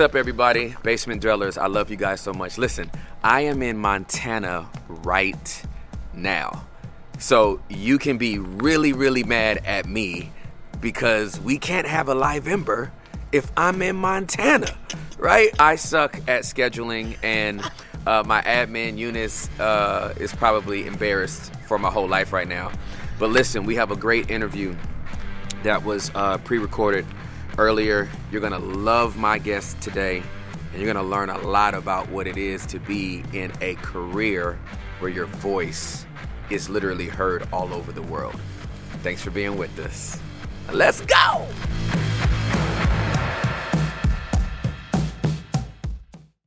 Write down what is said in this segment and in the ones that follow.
What's up, everybody? Basement Dwellers, I love you guys so much. Listen, I am in Montana right now. So you can be really, really mad at me because we can't have a live Ember if I'm in Montana, right? I suck at scheduling, and uh, my admin, Eunice, uh, is probably embarrassed for my whole life right now. But listen, we have a great interview that was uh, pre recorded earlier. You're going to love my guest today, and you're going to learn a lot about what it is to be in a career where your voice is literally heard all over the world. Thanks for being with us. Let's go!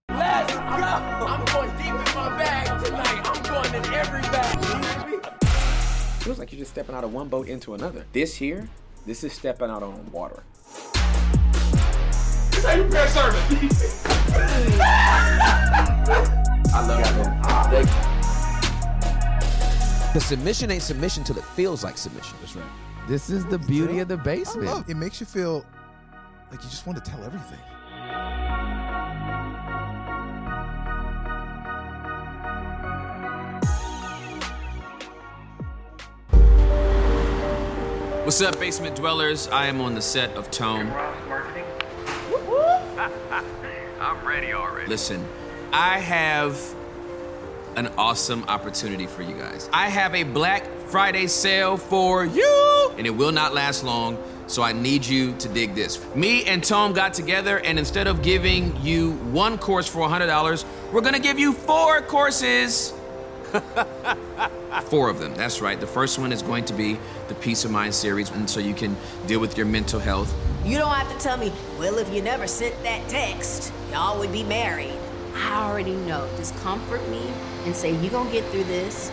Let's go! I'm going deep in my bag tonight. I'm going in every bag. Feels like you're just stepping out of one boat into another. This here, this is stepping out on water. This how you prepare sermon. I love it. Ah, the submission ain't submission till it feels like submission. That's right. This is the beauty of the I basement. love it. makes you feel like you just want to tell everything. What's up, basement dwellers? I am on the set of Tome. I'm ready already. Listen, I have an awesome opportunity for you guys. I have a Black Friday sale for you, and it will not last long. So I need you to dig this. Me and Tom got together, and instead of giving you one course for $100, we're gonna give you four courses. Four of them. That's right. The first one is going to be the Peace of Mind series, and so you can deal with your mental health. You don't have to tell me, well, if you never sent that text, y'all would be married. I already know. Just comfort me and say, you gonna get through this.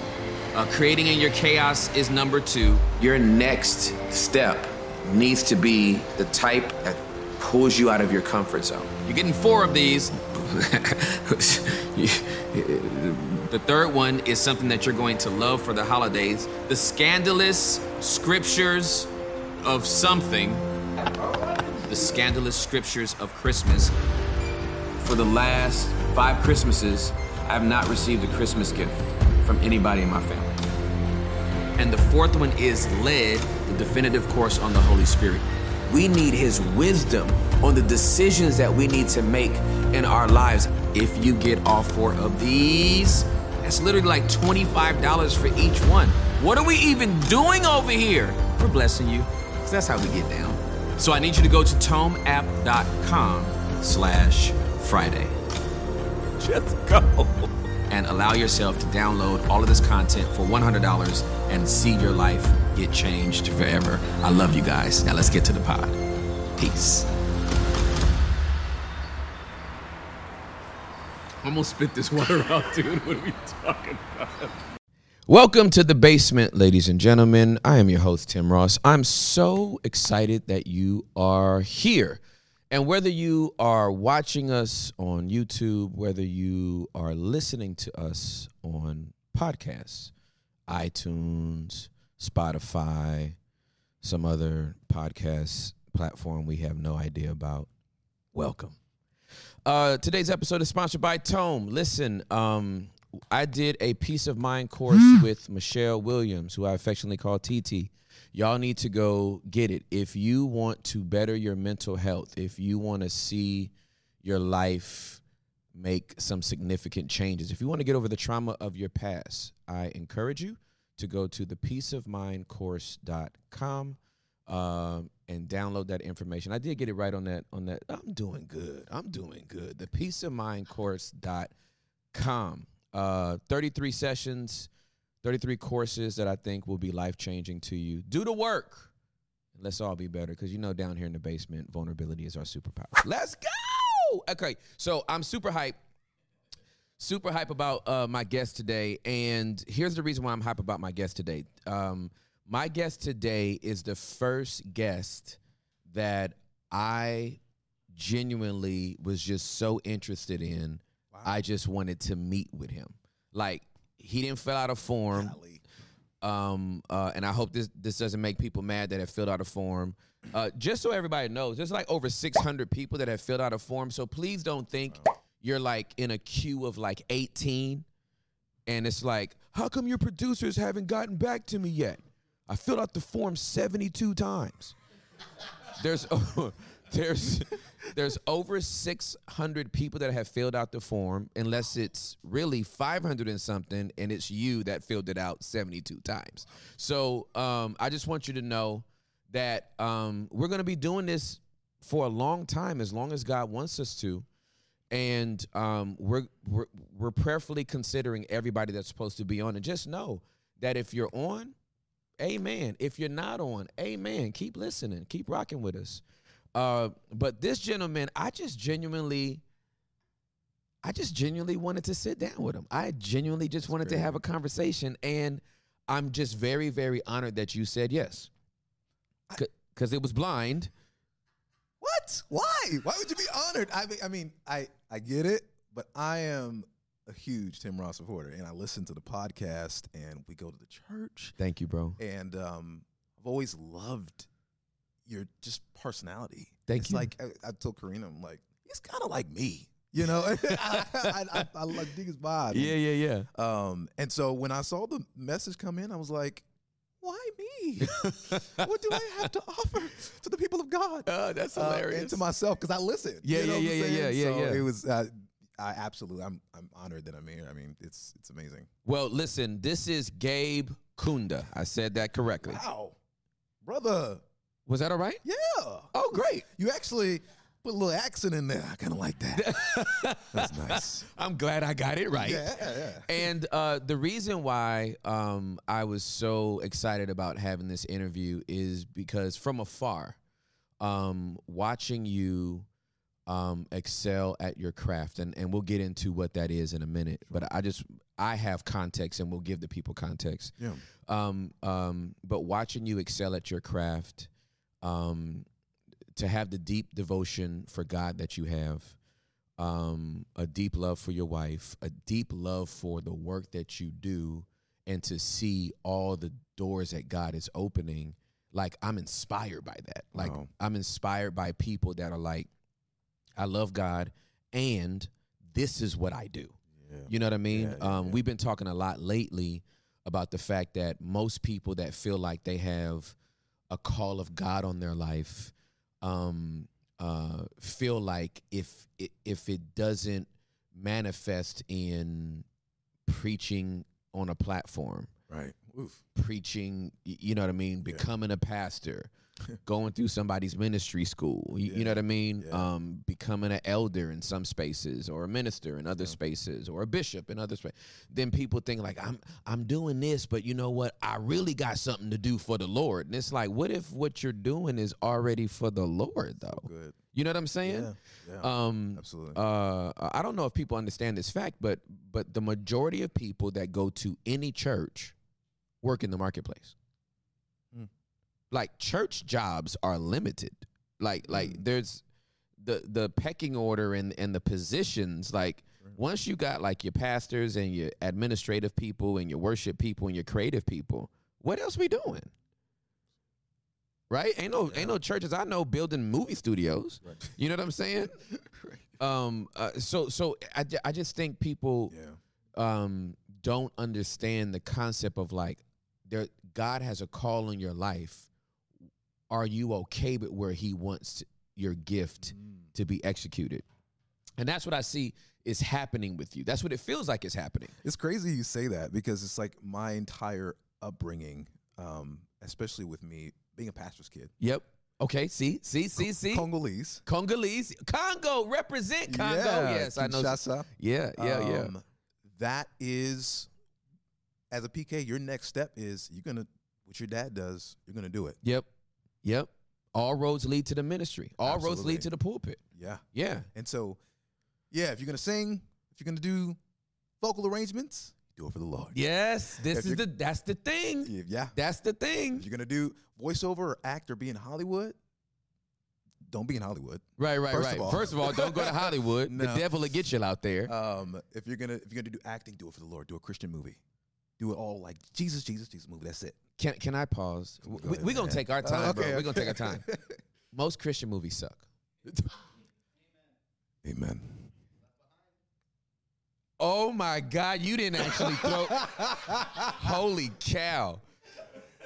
Uh, creating in your chaos is number two. Your next step needs to be the type that pulls you out of your comfort zone. You're getting four of these. the third one is something that you're going to love for the holidays the scandalous scriptures of something. The scandalous scriptures of Christmas. For the last five Christmases, I have not received a Christmas gift from anybody in my family. And the fourth one is led, the definitive course on the Holy Spirit. We need his wisdom on the decisions that we need to make in our lives. If you get all four of these, that's literally like $25 for each one. What are we even doing over here? We're blessing you. 'cause that's how we get down. So I need you to go to tomeapp.com slash Friday. Just go. And allow yourself to download all of this content for $100 and see your life get changed forever. I love you guys. Now let's get to the pod. Peace. Gonna spit this water out, dude. What are we talking about? Welcome to the basement, ladies and gentlemen. I am your host, Tim Ross. I'm so excited that you are here. And whether you are watching us on YouTube, whether you are listening to us on podcasts, iTunes, Spotify, some other podcast platform we have no idea about, welcome. Uh, today's episode is sponsored by Tome. Listen, um, I did a peace of mind course with Michelle Williams, who I affectionately call TT. Y'all need to go get it. If you want to better your mental health, if you want to see your life make some significant changes, if you want to get over the trauma of your past, I encourage you to go to the peaceofmindcourse.com um, and download that information. I did get it right on that on that. I'm doing good. I'm doing good. The peaceofmindcourse.com. Uh 33 sessions, 33 courses that I think will be life-changing to you. Do the work. Let's all be better cuz you know down here in the basement vulnerability is our superpower. Let's go. Okay. So, I'm super hyped super hype about uh, my guest today. And here's the reason why I'm hype about my guest today. Um, my guest today is the first guest that I genuinely was just so interested in. I just wanted to meet with him. Like, he didn't fill out a form. Golly. Um, uh, and I hope this this doesn't make people mad that have filled out a form. Uh, just so everybody knows, there's like over 600 people that have filled out a form. So please don't think you're like in a queue of like 18, and it's like, how come your producers haven't gotten back to me yet? I filled out the form 72 times. There's there's there's over 600 people that have filled out the form unless it's really 500 and something and it's you that filled it out 72 times. So um, i just want you to know that um, we're going to be doing this for a long time as long as god wants us to. And um, we're, we're we're prayerfully considering everybody that's supposed to be on and just know that if you're on amen if you're not on amen keep listening keep rocking with us uh, but this gentleman, I just genuinely, I just genuinely wanted to sit down with him. I genuinely just wanted to have a conversation, and I'm just very, very honored that you said yes, because it was blind. What? Why? Why would you be honored? I mean, I mean, I I get it, but I am a huge Tim Ross supporter, and I listen to the podcast, and we go to the church, Thank you, bro. and um, I've always loved your just personality. Thank it's you. Like I, I told Karina, I'm like, he's kind of like me, you know. I, I, I, I like dig his vibe. Yeah, yeah, yeah. Um, and so when I saw the message come in, I was like, why me? what do I have to offer to the people of God? Uh, that's Uh, hilarious. and to myself because I listen. Yeah, you know yeah, yeah, yeah, yeah, So yeah. It was. Uh, I absolutely. I'm. I'm honored that I'm here. I mean, it's it's amazing. well, listen, this is Gabe Kunda. I said that correctly. Wow, brother. Was that all right? Yeah. Oh, great. You actually put a little accent in there. I kind of like that. That's nice. I'm glad I got it right. Yeah, yeah. And uh, the reason why um, I was so excited about having this interview is because from afar, um, watching you um, excel at your craft, and, and we'll get into what that is in a minute. But I just I have context, and we'll give the people context. Yeah. Um, um, but watching you excel at your craft, um, to have the deep devotion for God that you have, um, a deep love for your wife, a deep love for the work that you do, and to see all the doors that God is opening, like I'm inspired by that. Like Wow. I'm inspired by people that are like, I love God, and this is what I do. You know what I mean? um, We've been talking a lot lately about the fact that most people that feel like they have a call of God on their life um, uh, feel like if it, if it doesn't manifest in preaching on a platform, Right. Oof. preaching, you know what I mean, becoming a pastor, going through somebody's ministry school, you, you know what I mean, um, becoming an elder in some spaces or a minister in other spaces or a bishop in other spaces. Then people think like I'm I'm doing this, but you know what? I really got something to do for the Lord. And it's like, what if what you're doing is already for the Lord though? good. You know what I'm saying? Yeah, yeah, um, absolutely. Uh, I don't know if people understand this fact, but but the majority of people that go to any church work in the marketplace. Like church jobs are limited. Like like Hmm. there's the the pecking order and and the positions. Like once you got like your pastors and your administrative people and your worship people and your creative people, what else we doing? Right? Ain't no ain't no churches I know building movie studios. You know what I'm saying? Um. Uh, so so I, I just think people Yeah. um don't understand the concept of like there God has a call on your life. Are you okay with where He wants your gift to be executed? And that's what I see is happening with you. That's what it feels like is happening. It's crazy you say that because it's like my entire upbringing, um, especially with me being a pastor's kid, Yep. Okay. See. See. See. See. Congolese. Congolese. Congo. Represent Congo. Yeah, yes, I know. Kinshasa. Yeah. Yeah. yeah. Um, That is, as a PK, your next step is you're gonna what your dad does. You're gonna do it. Yep. Yep. All roads lead to the ministry. All roads lead to the pulpit. Yeah. Yeah. And so, yeah, if you're gonna sing, if you're gonna do vocal arrangements, do it for the Lord. Yes. This If is the that's the thing. Yeah. That's the thing. If you're gonna do voiceover or act or be in Hollywood, don't be in Hollywood. Right, right, First right. of all. First of all, don't go to Hollywood. The devil will get you out there. Um, if you're gonna if you're gonna do acting, do it for the Lord. Do a Christian movie. Do it all like Jesus, Jesus, Jesus movie. That's it. Can can I pause? Go we, we're gonna take our Oh, time, bro. okay, We're gonna take our time. Most Christian movies suck. Amen. Oh my God, you didn't actually throw. Holy cow!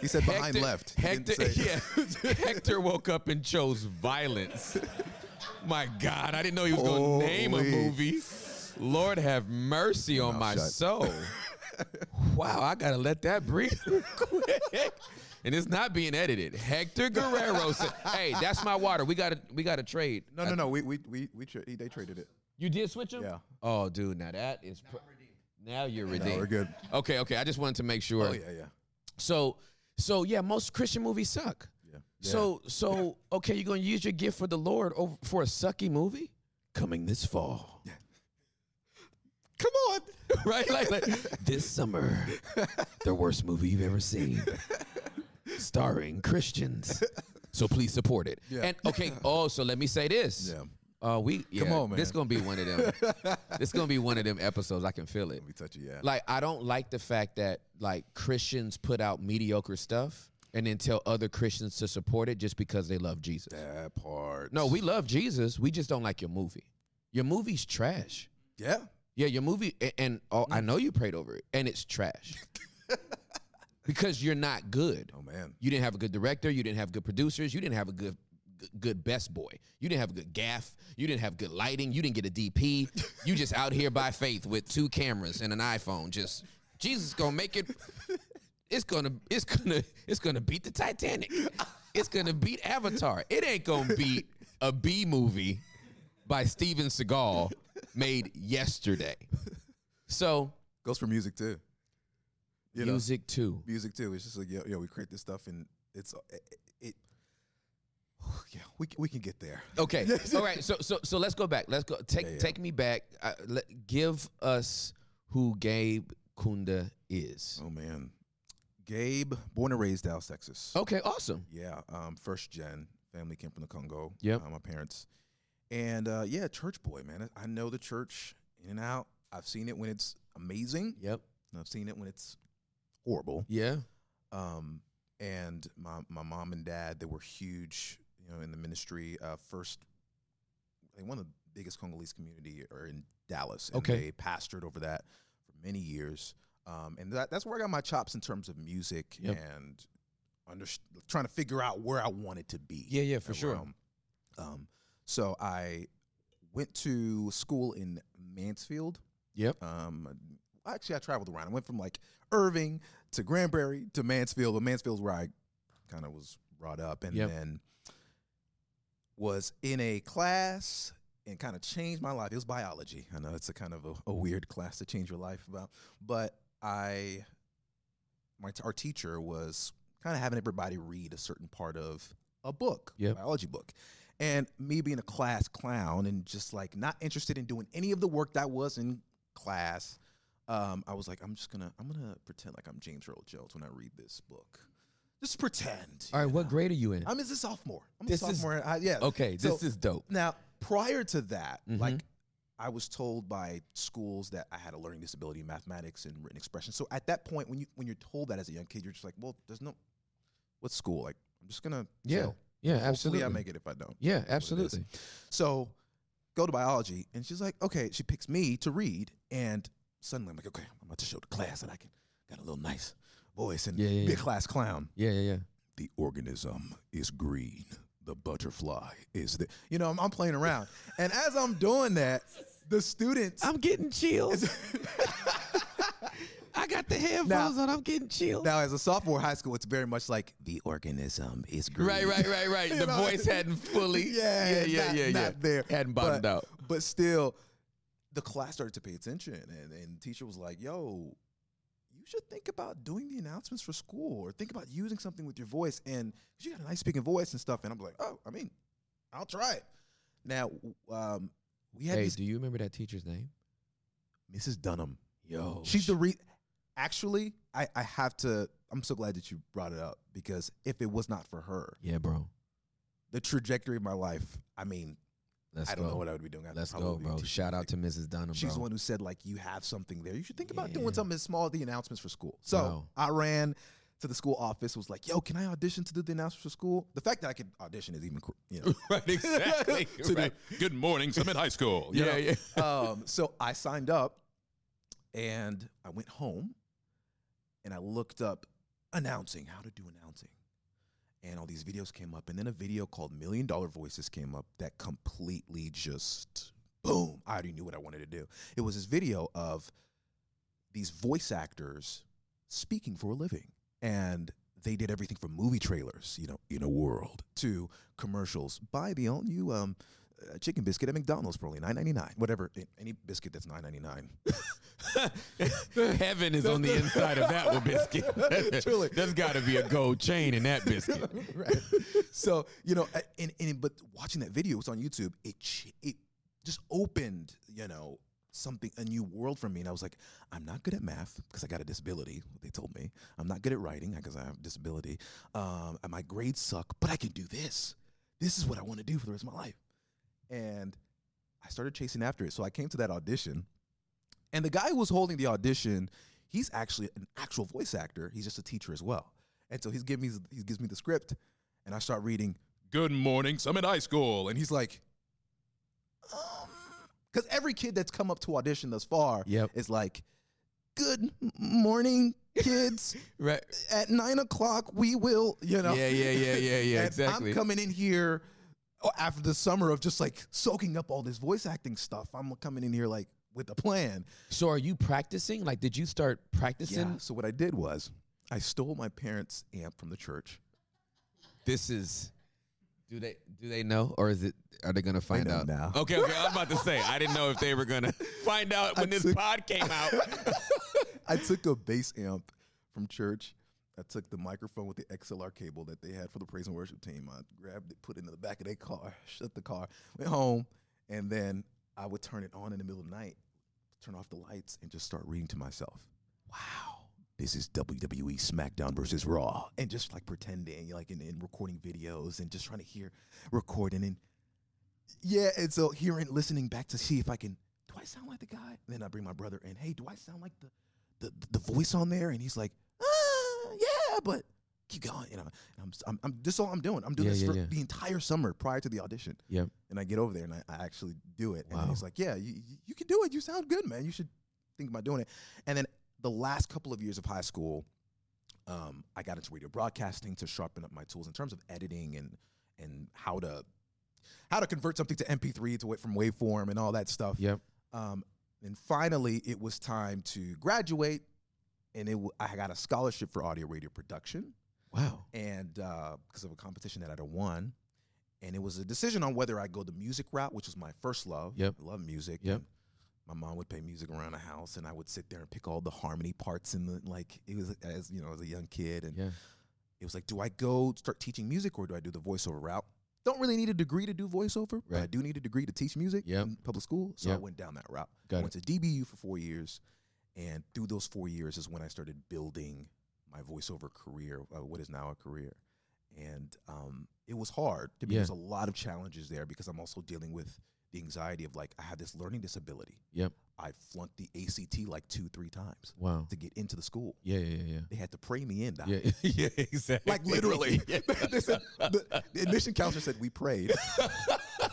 He said behind left. He Hector, yeah, Hector woke up and chose violence. My God, I didn't know he was going to name a movie. Lord have mercy on my shut. soul. Wow, I gotta let that breathe real quick. And it's not being edited. Hector Guerrero said, "Hey, that's my water. We gotta, we gotta trade." No, no, no. We we we we tra- they traded it. You did switch them? Yeah. Oh, dude, now that is. Pr- now you're redeemed. we're good. Okay, okay. I just wanted to make oh, sure. Oh yeah, yeah. So, so yeah, most Christian movies suck. Yeah. So, so okay, you're gonna use your gift for the Lord over for a sucky movie coming this fall. Come on. right? Like, like this summer, the worst movie you've ever seen, starring Christians. So please support it. Yeah. And okay, oh, so let me say this. Yeah. Uh, we yeah, on, man. This gonna be one of them. this gonna be one of them episodes. I can feel it. We touch it. Yeah. Like I don't like the fact that like Christians put out mediocre stuff and then tell other Christians to support it just because they love Jesus. that part. No, we love Jesus. We just don't like your movie. Your movie's trash. Yeah. Yeah, your movie, a- and oh, I mm. know you prayed over it, and it's trash because you're not good. Oh man. You didn't have a good director. You didn't have good producers. You didn't have a good good best boy. You didn't have a good gaff. You didn't have good lighting. You didn't get a DP. You just out here by faith with two cameras and an iPhone. Just Jesus gonna make it. It's gonna it's gonna it's gonna beat the Titanic. It's gonna beat Avatar. It ain't gonna beat a B movie by Steven Seagal made yesterday. So Goes for music too. You know, music too. music too. It's just like yo, yo, we create this stuff and it's it. it yeah, we can- we can get there. Okay. All right. So so so let's go back. Let's go. Take Yeah, yeah. take me back. Uh, let, give us who Gabe Kunda is. Oh man, Gabe, born and raised Dallas, Texas. Okay. Awesome. Yeah, um, first gen family came from the Congo. Yep. uh, my parents, and uh, yeah, church boy, man. I know the church in and out. I've seen it when it's amazing. Yep. and I've seen it when it's horrible. Yeah. Um, and my my mom and dad, they were huge, you know, in the ministry. Uh, first, they one of the biggest Congolese community are in Dallas. And Okay. they pastored over that for many years. Um, and that, that's where I got my chops in terms of music Yep. and under, trying to figure out where I wanted to be. Yeah, yeah, for sure. Um, so I went to school in Mansfield. Yep. Um, actually, I traveled around. I went from like Irving to Granbury to Mansfield, but Mansfield's where I kind of was brought up, and Yep. then was in a class and kind of changed my life. It was biology. I know it's a kind of a, a weird class to change your life about, but I, my our teacher was kind of having everybody read a certain part of a book, Yep. a biology book. And me being a class clown and just like not interested in doing any of the work that was in class, um, I was like, I'm just gonna, I'm gonna pretend like I'm James Earl Jones when I read this book. Just pretend. All right. you What grade are you in? I'm as a sophomore. I'm This a is- sophomore. I, yeah. okay. So- this is dope. now, prior to that, Mhm. like I was told by schools that I had a learning disability in mathematics and written expression. So at that point, when you when you're told that as a young kid, you're just like, well, there's no, what's school? Like, I'm just gonna Yeah. chill. Yeah. Hopefully, Absolutely. I make it if I don't. yeah. what it is. Absolutely. So go to biology, and she's like, okay. She picks me to read, and suddenly I'm like, okay, I'm about to show the class that I can got a little nice voice and Yeah, yeah, be a yeah. class clown Yeah. Yeah. Yeah. the organism is green. The butterfly is the. You know, I'm, I'm playing around, and as I'm doing that, the students. I'm getting chills. I got the headphones on. I'm getting chilled. now, as a sophomore high school, it's very much like the organism is green. Right, right, right, right. The know? voice hadn't fully. yeah, yeah, yeah, not, yeah, yeah. not there. Hadn't bottomed but, out. But still, the class started to pay attention, and, and the teacher was like, "Yo, you should think about doing the announcements for school, or think about using something with your voice." And you got a nice speaking voice and stuff, and I'm like, "Oh, I mean, I'll try it." Now, um, we had Hey, this do you remember that teacher's name? Mrs. Dunham. Yo, She's the re. Actually, I, I have to. I'm so glad that you brought it up because if it was not for her, yeah, bro. the trajectory of my life. I mean, Let's I don't go. know what I would be doing. I'd Let's go, bro. Shout out to Mrs. Dunham, She's bro. the one who said like you have something there. You should think about doing something as small as the announcements for school. So Wow. I ran to the school office. Was like, yo, can I audition to do the announcements for school? The fact that I could audition is even cr- you know. right, exactly. to right. do, Good morning, Summit High School. you Yeah, know? um, so I signed up, and I went home, and I looked up announcing how to do announcing, and all these videos came up, and then a video called Million Dollar Voices came up that completely just boom. I already knew what I wanted to do. It was this video of these voice actors speaking for a living, and they did everything from movie trailers, you know, in a world, to commercials. Buy the all you um, uh, chicken biscuit at McDonald's for only nine ninety nine. Whatever, any biscuit that's nine ninety nine. Heaven is on the inside of that one biscuit. Truly. There's got to be a gold chain in that biscuit. right. So you know, and, and but watching that video, it's on YouTube. It it just opened, you know, something a new world for me. And I was like, I'm not good at math because I got a disability. They told me. I'm not good at writing because I have a disability. Um, and my grades suck, but I can do this. This is what I want to do for the rest of my life. And I started chasing after it. So I came to that audition, and the guy who was holding the audition, he's actually an actual voice actor. He's just a teacher as well. And so he's giving me he gives me the script, and I start reading. Good morning, Summit High School, and he's like, um, because every kid that's come up to audition thus far Yep. is like, good morning, kids. Right. At nine o'clock, we will, you know. Yeah, yeah, yeah, yeah, yeah. Exactly. I'm coming in here Oh, after the summer of just like soaking up all this voice acting stuff. I'm coming in here like with a plan. so are you practicing? Like, did you start practicing? Yeah. So what I did was I stole my parents' amp from the church. This is. Do they do they know or is it are they gonna find know out now. Okay, okay. I'm about to say I didn't know if they were gonna find out when I this pod came out. I took a bass amp from church. I took the microphone with the XLR cable that they had for the praise and worship team. I grabbed it, put it in the back of their car, shut the car, went home, and then I would turn it on in the middle of the night, turn off the lights, and just start reading to myself. Wow. This is WWE SmackDown versus Raw. And just like pretending, like in, in recording videos and just trying to hear, recording. And yeah, and so hearing, listening back to see if I can, do I sound like the guy? And then I bring my brother in. Hey, do I sound like the the, the voice on there? And he's like, but keep going. You know, and I'm, I'm, I'm this is all I'm doing. I'm doing Yeah, this yeah, for yeah. the entire summer prior to the audition. Yep. And I get over there and I, I actually do it. Wow. And he's like, yeah, you, you- you can do it. You sound good, man. You should think about doing it. And then the last couple of years of high school, um, I got into radio broadcasting to sharpen up my tools in terms of editing and and how to how to convert something to MP3 to it from waveform and all that stuff. Yep. Um, and finally, it was time to graduate, and it w- I got a scholarship for audio radio production, Wow. and uh, because of a competition that I'd won, and it was a decision on whether I go the music route, which was my first love. Yep. I love music. Yep. and My mom would play music around the house, and I would sit there and pick all the harmony parts in the like. It was as you know, as a young kid, and Yeah. it was like, do I go start teaching music or do I do the voiceover route? Don't really need a degree to do voiceover, but I do need a degree to teach music Yep. in public school. So I went down that route. Got I went to DBU for four years, and through those four years is when I started building my voiceover career, uh, what is now a career. And um, it was hard. I mean, Yeah. There's a lot of challenges there because I'm also dealing with the anxiety of like I have this learning disability. Yep. I flunked the ACT like two, three times Wow. to get into the school. Yeah, yeah, yeah, They had to pray me in. Doc. yeah. Yeah, exactly. Like literally. They said- the, the admission counselor said we prayed, I love it.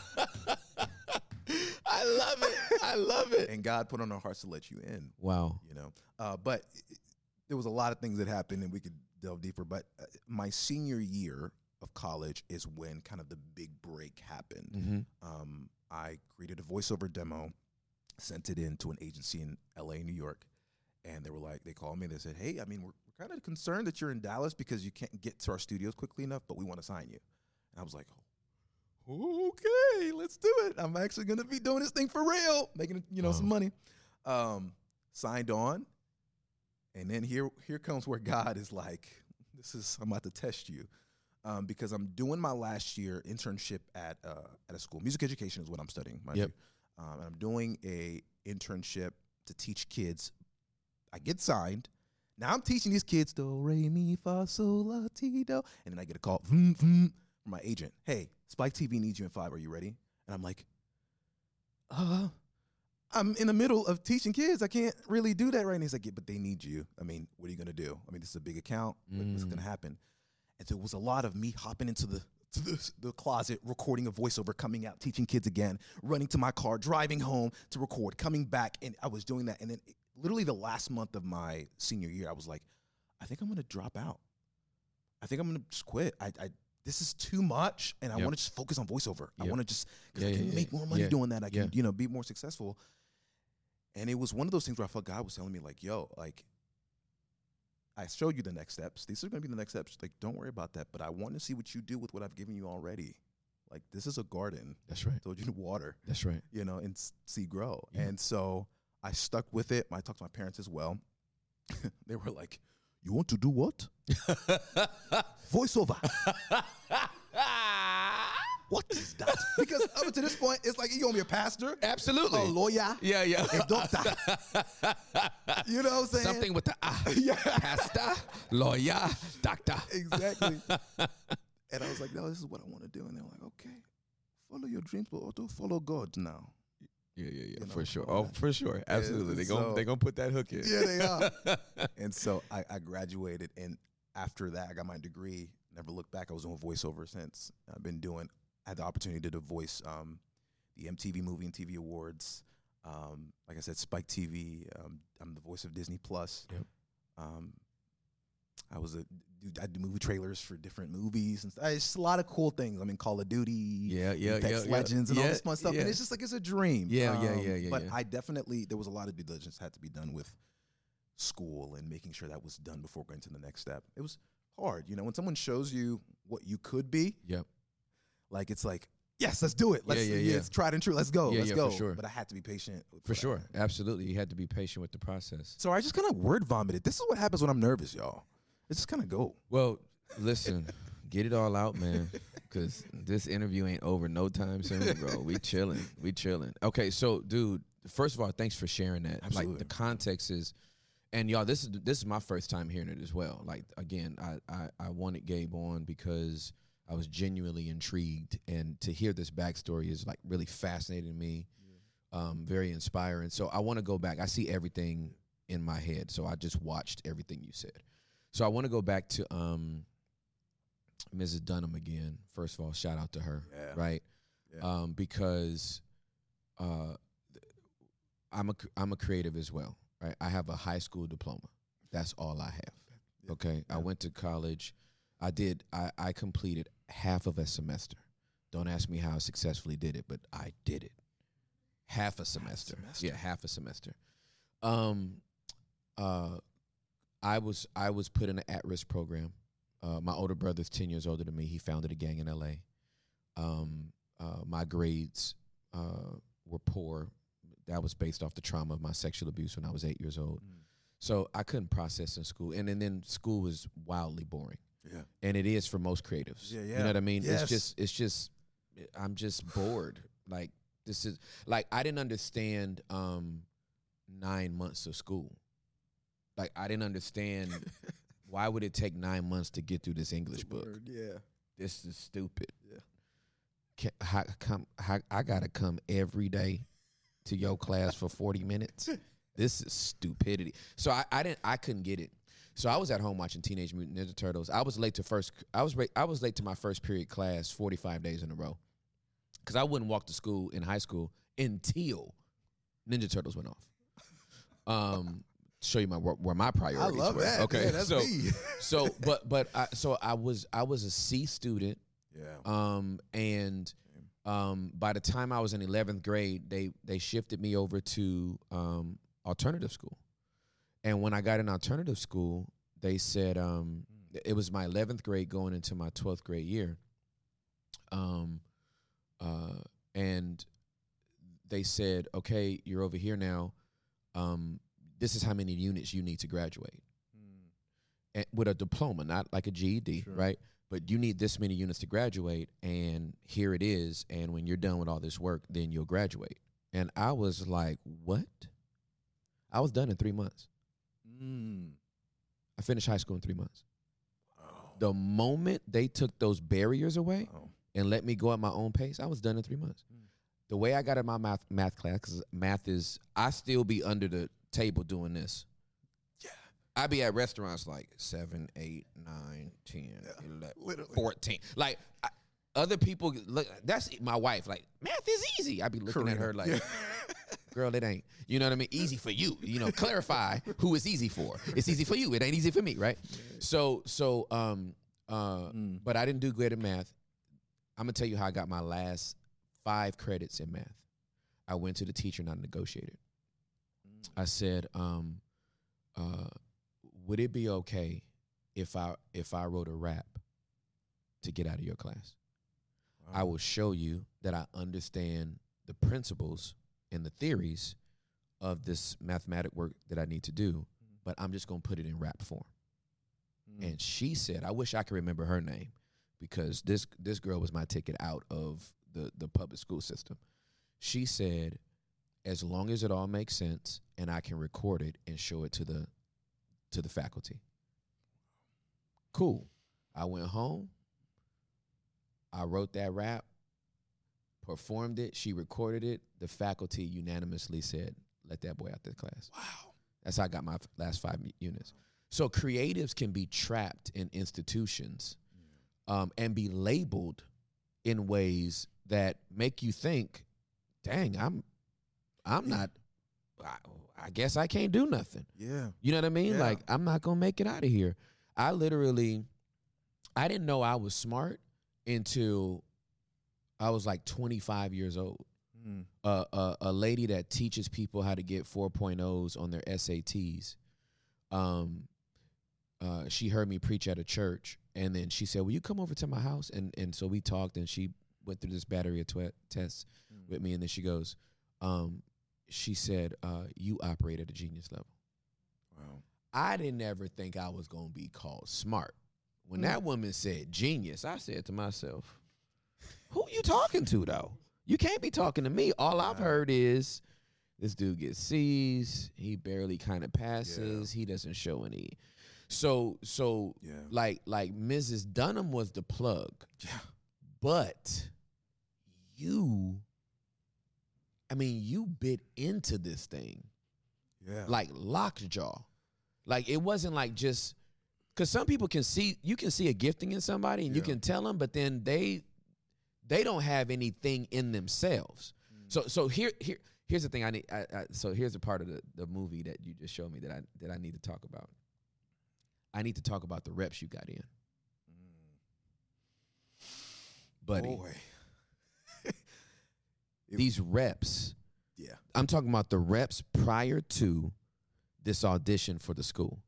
I love it. and God put on our hearts to let you in. Wow. You know, uh, but it- there was a lot of things that happened, and we could delve deeper. But uh, my senior year of college is when kind of the big break happened. Mm-hmm. Um, I created a voiceover demo, sent it in to an agency in L.A., New York, and they were like, they called me. They said, "Hey, I mean, we're, we're kind of concerned that you're in Dallas because you can't get to our studios quickly enough, but we want to sign you." And I was like, "Okay, let's do it. I'm actually going to be doing this thing for real, making you know some money." Um, signed on, and then here here comes where God is like, "This is I'm about to test you." Um, because I'm doing my last year internship at uh, at a school. Music education is what I'm studying. mind Yep. you. Um, and I'm doing a internship to teach kids. I get signed. Now I'm teaching these kids do re mi fa sol la ti do, and then I get a call vroom, vroom, from my agent. Hey, Spike TV needs you in five. Are you ready? And I'm like, uh, I'm in the middle of teaching kids. I can't really do that right now. He's like, yeah, but they need you. I mean, what are you gonna do? I mean, this is a big account. What- What's Mm. gonna happen? And so it was a lot of me hopping into the to the, the closet, recording a voiceover, coming out, teaching kids again, running to my car, driving home to record, coming back, and I was doing that. And then literally the last month of my senior year, I was like, I think I'm gonna drop out. I think I'm gonna just quit. I, I this is too much, and I Yep. want to just focus on voiceover. I want to just because Yeah, I can yeah, make more money yeah, doing that. I can you know be more successful. And it was one of those things where I felt God was telling me like, "Yo, like, I showed you the next steps. These are going to be the next steps. Like, don't worry about that. But I want to see what you do with what I've given you already. Like, this is a garden. That's right. I told you to water, That's right. you know, and see grow. And so I stuck with it. I talked to my parents as well. they were like, "You want to do what? Voiceover." what is that? Because up to this point, it's like you want to be a pastor, Absolutely. a lawyer, Yeah, yeah. a doctor. you know what I'm saying? Something with the ah. Yeah. Pastor, lawyer, doctor. exactly. and I was like, no, this is what I want to do. And they were like, okay, follow your dreams, but also follow God now. Yeah, yeah, yeah, You for know, sure. Oh, for sure. Absolutely. They gon' so- they gonna put that hook in. Yeah, they are. and so I, I graduated, and after that, I got my degree. Never looked back. I was doing voiceover since. I've been doing. I had the opportunity to do voice um, the MTV Movie and TV Awards. Um, like I said, Spike TV. Um, I'm the voice of Disney Plus. Yep. Um, I was a dude. I do movie trailers for different movies and stuff. It's just a lot of cool things. I mean, Call of Duty. Yeah, yeah, Apex yeah, yeah. Legends and all Yeah, this fun stuff. yeah. And it's just like it's a dream. Yeah, yeah, um, yeah, yeah, But yeah. I definitely there was a lot of due diligence had to be done with school and making sure that was done before going to the next step. It was hard, you know, when someone shows you what you could be, Yep. like it's like, yes, let's do it. Let's yeah, yeah. it's tried and true. Let's go. Yeah, let's yeah, go. for sure. But I had to be patient. For sure. Absolutely. You had to be patient with the process. So I just kind of word vomited. This is what happens when I'm nervous, y'all. It's just kind of go. Well, listen, get it all out, man. Cause this interview ain't over no time soon, bro. We chilling. We chilling. Okay, so dude, first of all, thanks for sharing that. Like the context is and y'all, this is this is my first time hearing it as well. Like again, I, I, I wanted Gabe on because I was genuinely intrigued and to hear this backstory is like really fascinating to me. Um, very inspiring. So I want to go back. I see everything in my head. So I just watched everything you said. So I want to go back to um, Mrs. Dunham again. First of all, shout out to her, Yeah. right? Yeah. Um, because uh, I'm a I'm a creative as well, right? I have a high school diploma. That's all I have. Yeah. Okay, I went to college. I did. I, I completed half of a semester. Don't ask me how I successfully did it, but I did it. Half a semester. semester. Yeah, half a semester. Um, uh, I was I was put in an at risk program. Uh, my older brother's ten years older than me. He founded a gang in L.A. Um, uh, my grades uh, were poor. That was based off the trauma of my sexual abuse when I was eight years old. Mm. So I couldn't process in school, and, and then school was wildly boring, Yeah. and it is for most creatives. Yeah, yeah. You know what I mean? Yes. It's just, it's just, I'm just bored. Like this is like I didn't understand um, nine months of school. Like I didn't understand why would it take nine months to get through this English book. Word, Yeah. This is stupid. Yeah. Can, how come? How, I gotta come every day to your class for forty minutes. This is stupidity. So I, I didn't. I couldn't get it. So I was at home watching Teenage Mutant Ninja Turtles. I was late to first. I was I was late to my first period class forty five days in a row because I wouldn't walk to school in high school until Ninja Turtles went off. Um, show you my where, my I priorities love were. that. Okay, Yeah, that's so me. so but but I, so I was I was a C student. yeah. Um, and um, by the time I was in 11th grade, they they shifted me over to um, alternative school. And when I got in alternative school, they said um, it was my 11th grade going into my 12th grade year. Um, uh, and they said, okay, you're over here now. Um, this is how many units you need to graduate and with a diploma, not like a GED, Sure. right? But you need this many units to graduate, and here it is. And when you're done with all this work, then you'll graduate. And I was like, what? I was done in three months. Mm. I finished high school in three months. Oh. The moment they took those barriers away Oh. and let me go at my own pace, I was done in three months. Mm. the way I got in my math math class, because math is, I still be under the table doing this. Yeah. I be at restaurants like seven, eight, nine, ten, eleven, literally. 14. Like I, other people, look, that's my wife. Like math is easy. i'd be looking at her like, girl, it ain't. You know what I mean? Easy for you. You know, clarify who it's easy for. It's easy for you. It ain't easy for me, right? So, so, um, uh, but I didn't do great at math. I'm gonna tell you how I got my last five credits in math. I went to the teacher and I negotiated. I said, um, uh, would it be okay if I if I wrote a rap to get out of your class? I will show you that I understand the principles and the theories of this mathematic work that I need to do, but I'm just gonna put it in rap form. And she said, I wish I could remember her name because this this girl was my ticket out of the the public school system. She said, as long as it all makes sense and I can record it and show it to the to the faculty. Cool. I went home. I wrote that rap, performed it, she recorded it. The faculty unanimously said, let that boy out of the class. Wow. That's how I got my f- last five units. So creatives can be trapped in institutions um, and be labeled in ways that make you think, "Dang, I'm, I'm not. I, I guess I can't do nothing." Yeah. You know what I mean? Yeah. Like I'm not gonna make it out of here. I literally, I didn't know I was smart until I was like 25 years old. Mm. Uh, a, a lady that teaches people how to get 4.0s on their SATs. Um, uh, she heard me preach at a church, and then she said, "Will you come over to my house?" And and so we talked, and she went through this battery of twe- tests with me, and then she goes, um, she said, uh, "You operate at a genius level." Wow. I didn't ever think I was gonna be called smart. When that woman said genius, I said to myself, "Who are you talking to though? You can't be talking to me. All I've heard is this dude gets C's. He barely kind of passes. He doesn't show any." So so Yeah. like like Mrs. Dunham was the plug, Yeah. but you, I mean, you bit into this thing Yeah. like lockjaw. Like it wasn't like just because some people can see you can see a gifting in somebody and you can tell them, but then they they don't have anything in themselves. Mm. So so here here here's the thing I need. I, I, so here's a part of the, the movie that you just showed me that I that I need to talk about. I need to talk about the reps you got in, mm. buddy. Boy. These reps. Yeah. I'm talking about the reps prior to this audition for the school.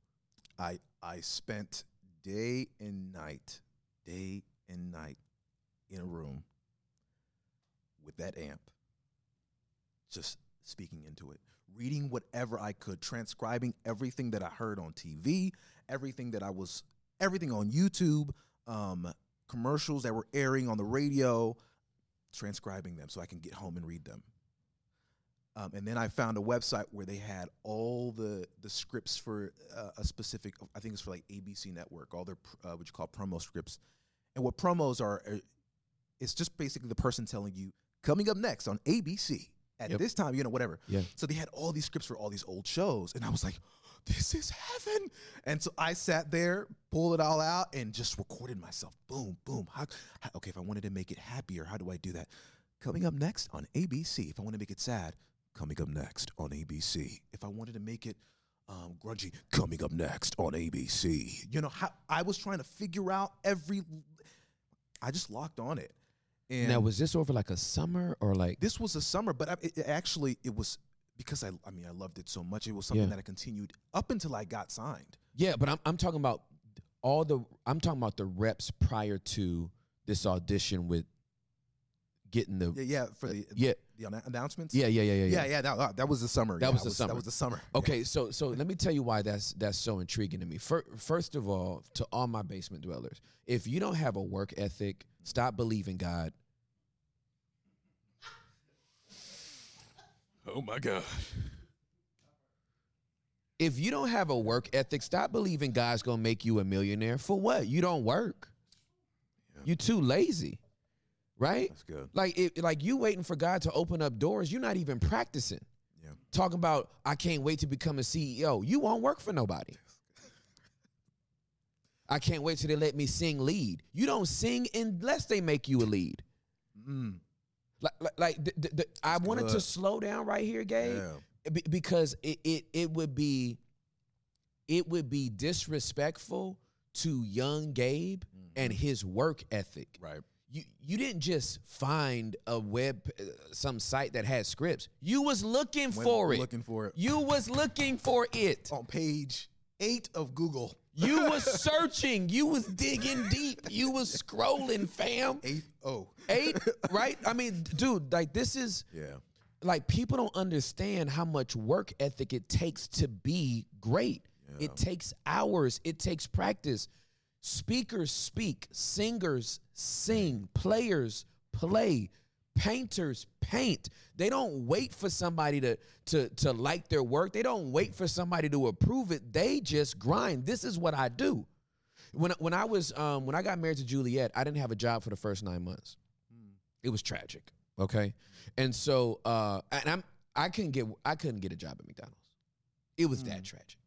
I I spent day and night, day and night in a room with that amp, just speaking into it, reading whatever I could, transcribing everything that I heard on TV, everything that I was, everything on YouTube, um, commercials that were airing on the radio, transcribing them so I can get home and read them. Um, and then I found a website where they had all the the scripts for uh, a specific. I think it's for like ABC Network. All their pr- uh, what you call promo scripts, and what promos are, uh, it's just basically the person telling you coming up next on ABC at Yep. this time, you know, whatever. Yeah. So they had all these scripts for all these old shows, and I was like, "This is heaven!" And so I sat there, pulled it all out, and just recorded myself. Boom, boom. How, how, okay, if I wanted to make it happier, how do I do that? Coming up next on ABC. If I want to make it sad, coming up next on ABC. If I wanted to make it um, grungy, coming up next on ABC. You know, how I was trying to figure out every. I just locked on it. And Now, was this over like a summer or like? this was a summer, but I, it, actually it was because I I mean I loved it so much. It was something Yeah. that I continued up until I got signed. Yeah, but I'm I'm talking about all the I'm talking about the reps prior to this audition with getting the Yeah, yeah, for the yeah the annou- announcements. yeah yeah yeah yeah yeah, yeah. That, uh, that was the summer. That Yeah, was the summer. That was the summer. Okay, so so let me tell you why that's that's so intriguing to me. Fir- First of all, to all my basement dwellers, if you don't have a work ethic, stop believing God. Oh my god. If you don't have a work ethic, stop believing God's gonna make you a millionaire. For what? You don't work. You're too lazy. right? That's good. Like it, like you waiting for God to open up doors. You're not even practicing. Yeah. Talking about I can't wait to become a CEO. You won't work for nobody. I can't wait till they let me sing lead. You don't sing unless they make you a lead. Mm. Like, like, like the, the, the, I wanted to slow down right here, Gabe, Yeah. because it, it it would be it would be disrespectful to young Gabe and his work ethic. Right. You you didn't just find a web uh, some site that had scripts. You was looking for it. looking for it. You was looking for it. On page eight of Google. You was searching. You was digging deep. You was scrolling, fam. Eight oh. Eight, right? I mean, dude, like this is Yeah. like people don't understand how much work ethic it takes to be great. It takes hours, it takes practice. Speakers speak, singers sing, players play, painters paint. They don't wait for somebody to to to like their work. They don't wait for somebody to approve it. They just grind. This is what I do. When when I was um when I got married to Juliet, I didn't have a job for the first 9 months. It was tragic. Okay. And so uh and I'm I couldn't get I couldn't get a job at McDonald's. It was that tragic.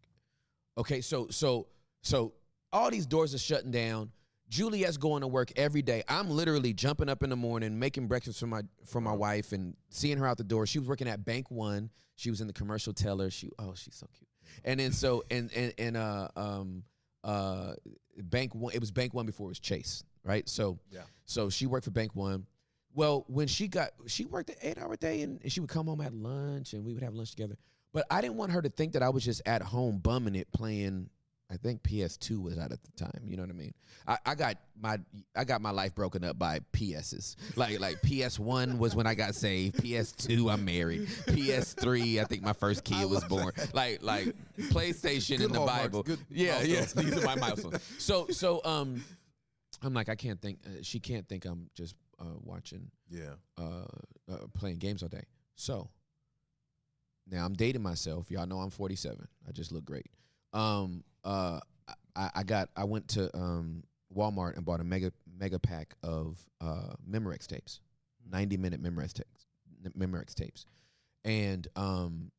Okay, so so so all these doors are shutting down. Juliet's going to work every day. I'm literally jumping up in the morning, making breakfast for my for my wife, and seeing her out the door. She was working at Bank One. She was in the commercial teller. She oh she's so cute. And then so and and and uh um uh Bank One. It was Bank One before it was Chase, right? So Yeah. So she worked for Bank One. Well, when she got she worked an eight hour day and, and she would come home at lunch and we would have lunch together. But I didn't want her to think that I was just at home bumming it playing. I think PS2 was out at the time. You know what I mean? I, I got my I got my life broken up by PSs. Like like PS1 was when I got saved. PS2 I'm married. PS3 I think my first kid was born. Like like PlayStation in the Bible. yeah yeah. These are my milestones. So so um, I'm like I can't think. Uh, she can't think I'm just uh, watching Yeah. uh, uh, playing games all day. So now I'm dating myself. Y'all know I'm 47. I just look great. Um, uh, I, I got I went to um, Walmart and bought a mega mega pack of uh, Memorex tapes, 90 minute Memorex tapes, Memorex tapes, and um,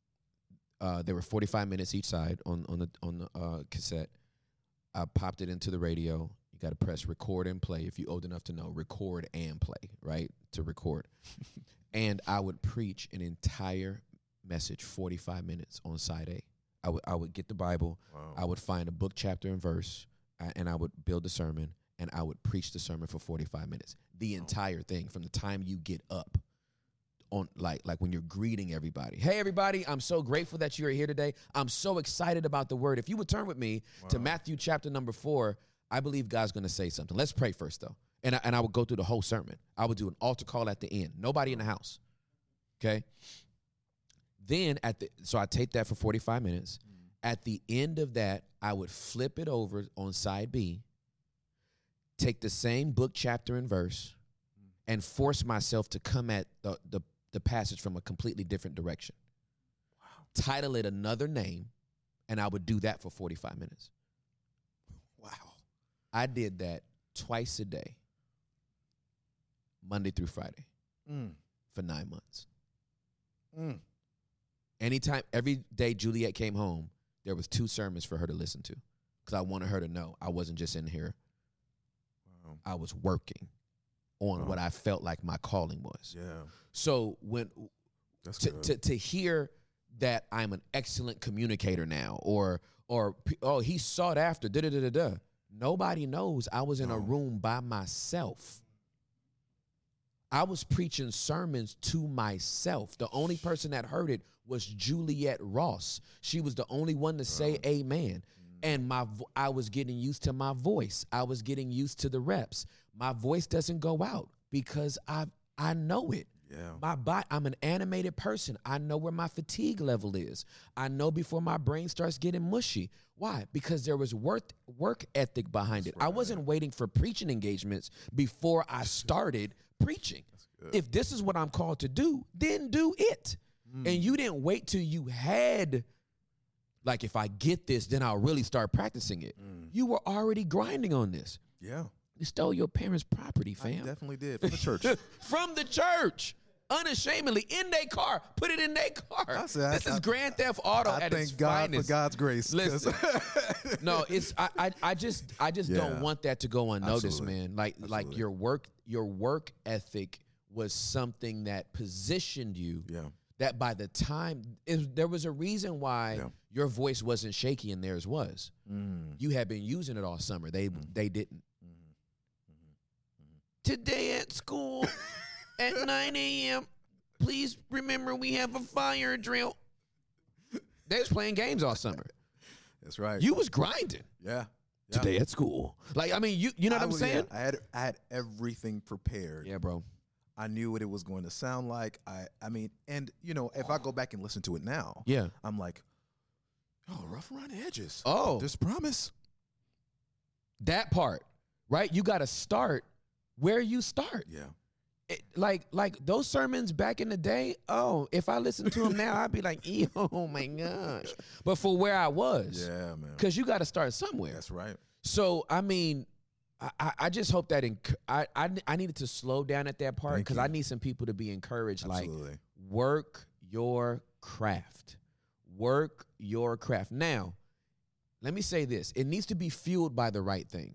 uh, there were 45 minutes each side on on the on the uh, cassette. I popped it into the radio. You got to press record and play if you're old enough to know record and play, right? To record. and I would preach an entire message, 45 minutes on side A. I would I would get the Bible, Wow. I would find a book, chapter, and verse, and I would build a sermon, and I would preach the sermon for 45 minutes. The entire thing from the time you get up on like like when you're greeting everybody. Hey everybody, I'm so grateful that you're here today. I'm so excited about the word. If you would turn with me to Matthew chapter number 4, I believe God's going to say something. Let's pray first though. And I, and I would go through the whole sermon. I would do an altar call at the end. Nobody in the house. Okay? Then at the so I take that for 45 minutes. At the end of that, I would flip it over on side B, take the same book, chapter, and verse, and force myself to come at the, the, the passage from a completely different direction. Wow. Title it another name, and I would do that for 45 minutes. Wow. I did that twice a day, Monday through Friday, Mm. for nine months. Mm. Anytime, every day Juliet came home, there was two sermons for her to listen to, because I wanted her to know I wasn't just in here. Wow. I was working on Wow. what I felt like my calling was. Yeah. So when That's to, to to hear that I'm an excellent communicator now, or or oh he's sought after, da da da da da. Nobody knows I was in a room by myself. I was preaching sermons to myself. The only person that heard it was Juliet Ross. She was the only one to say amen. Mm. And my I was getting used to my voice. I was getting used to the reps. My voice doesn't go out because I I know it. yeah. My body, I'm an animated person. I know where my fatigue level is. I know before my brain starts getting mushy. Why? Because there was work work ethic behind it. I wasn't waiting for preaching engagements before I started preaching. If this is what I'm called to do, then do it. Mm. And you didn't wait till you had like if I get this, then I'll really start practicing it. Mm. You were already grinding on this. Yeah. You stole your parents' property, I fam. definitely did from the church. From the church. Unashamedly in their car, put it in their car. I said, this I- is Grand Theft Auto I at its thank God finest. for God's grace. Listen, no, it's I, I I just I just don't want that to go unnoticed, Absolutely. man. Like like your work your work ethic was something that positioned you. Yeah. That by the time it, there was a reason why Yeah. your voice wasn't shaky and theirs was. Mm. You had been using it all summer. They they didn't. Mm-hmm. Today at school at 9 a.m. Please remember we have a fire drill. They was playing games all summer. That's right. You was grinding yeah. yeah. today at school. Like I mean, you you know what I I'm saying? yeah, I had I had everything prepared. Yeah, bro. I knew what it was going to sound like. I I mean, and you know, if I go back and listen to it now, Yeah. I'm like, oh, rough around the edges. Oh. there's promise. That part, right? You got to start where you start. Yeah. It- like like those sermons back in the day. Oh, if I listen to them now, I'd be like, "Ew, oh my gosh. But for where I was, Yeah, man. because you got to start somewhere. That's right. So I mean, I, I- just hope that enc- I, I I needed to slow down at that part because. I need some people to be encouraged. Absolutely. Like work your craft, work your craft. Now, let me say this: it needs to be fueled by the right thing.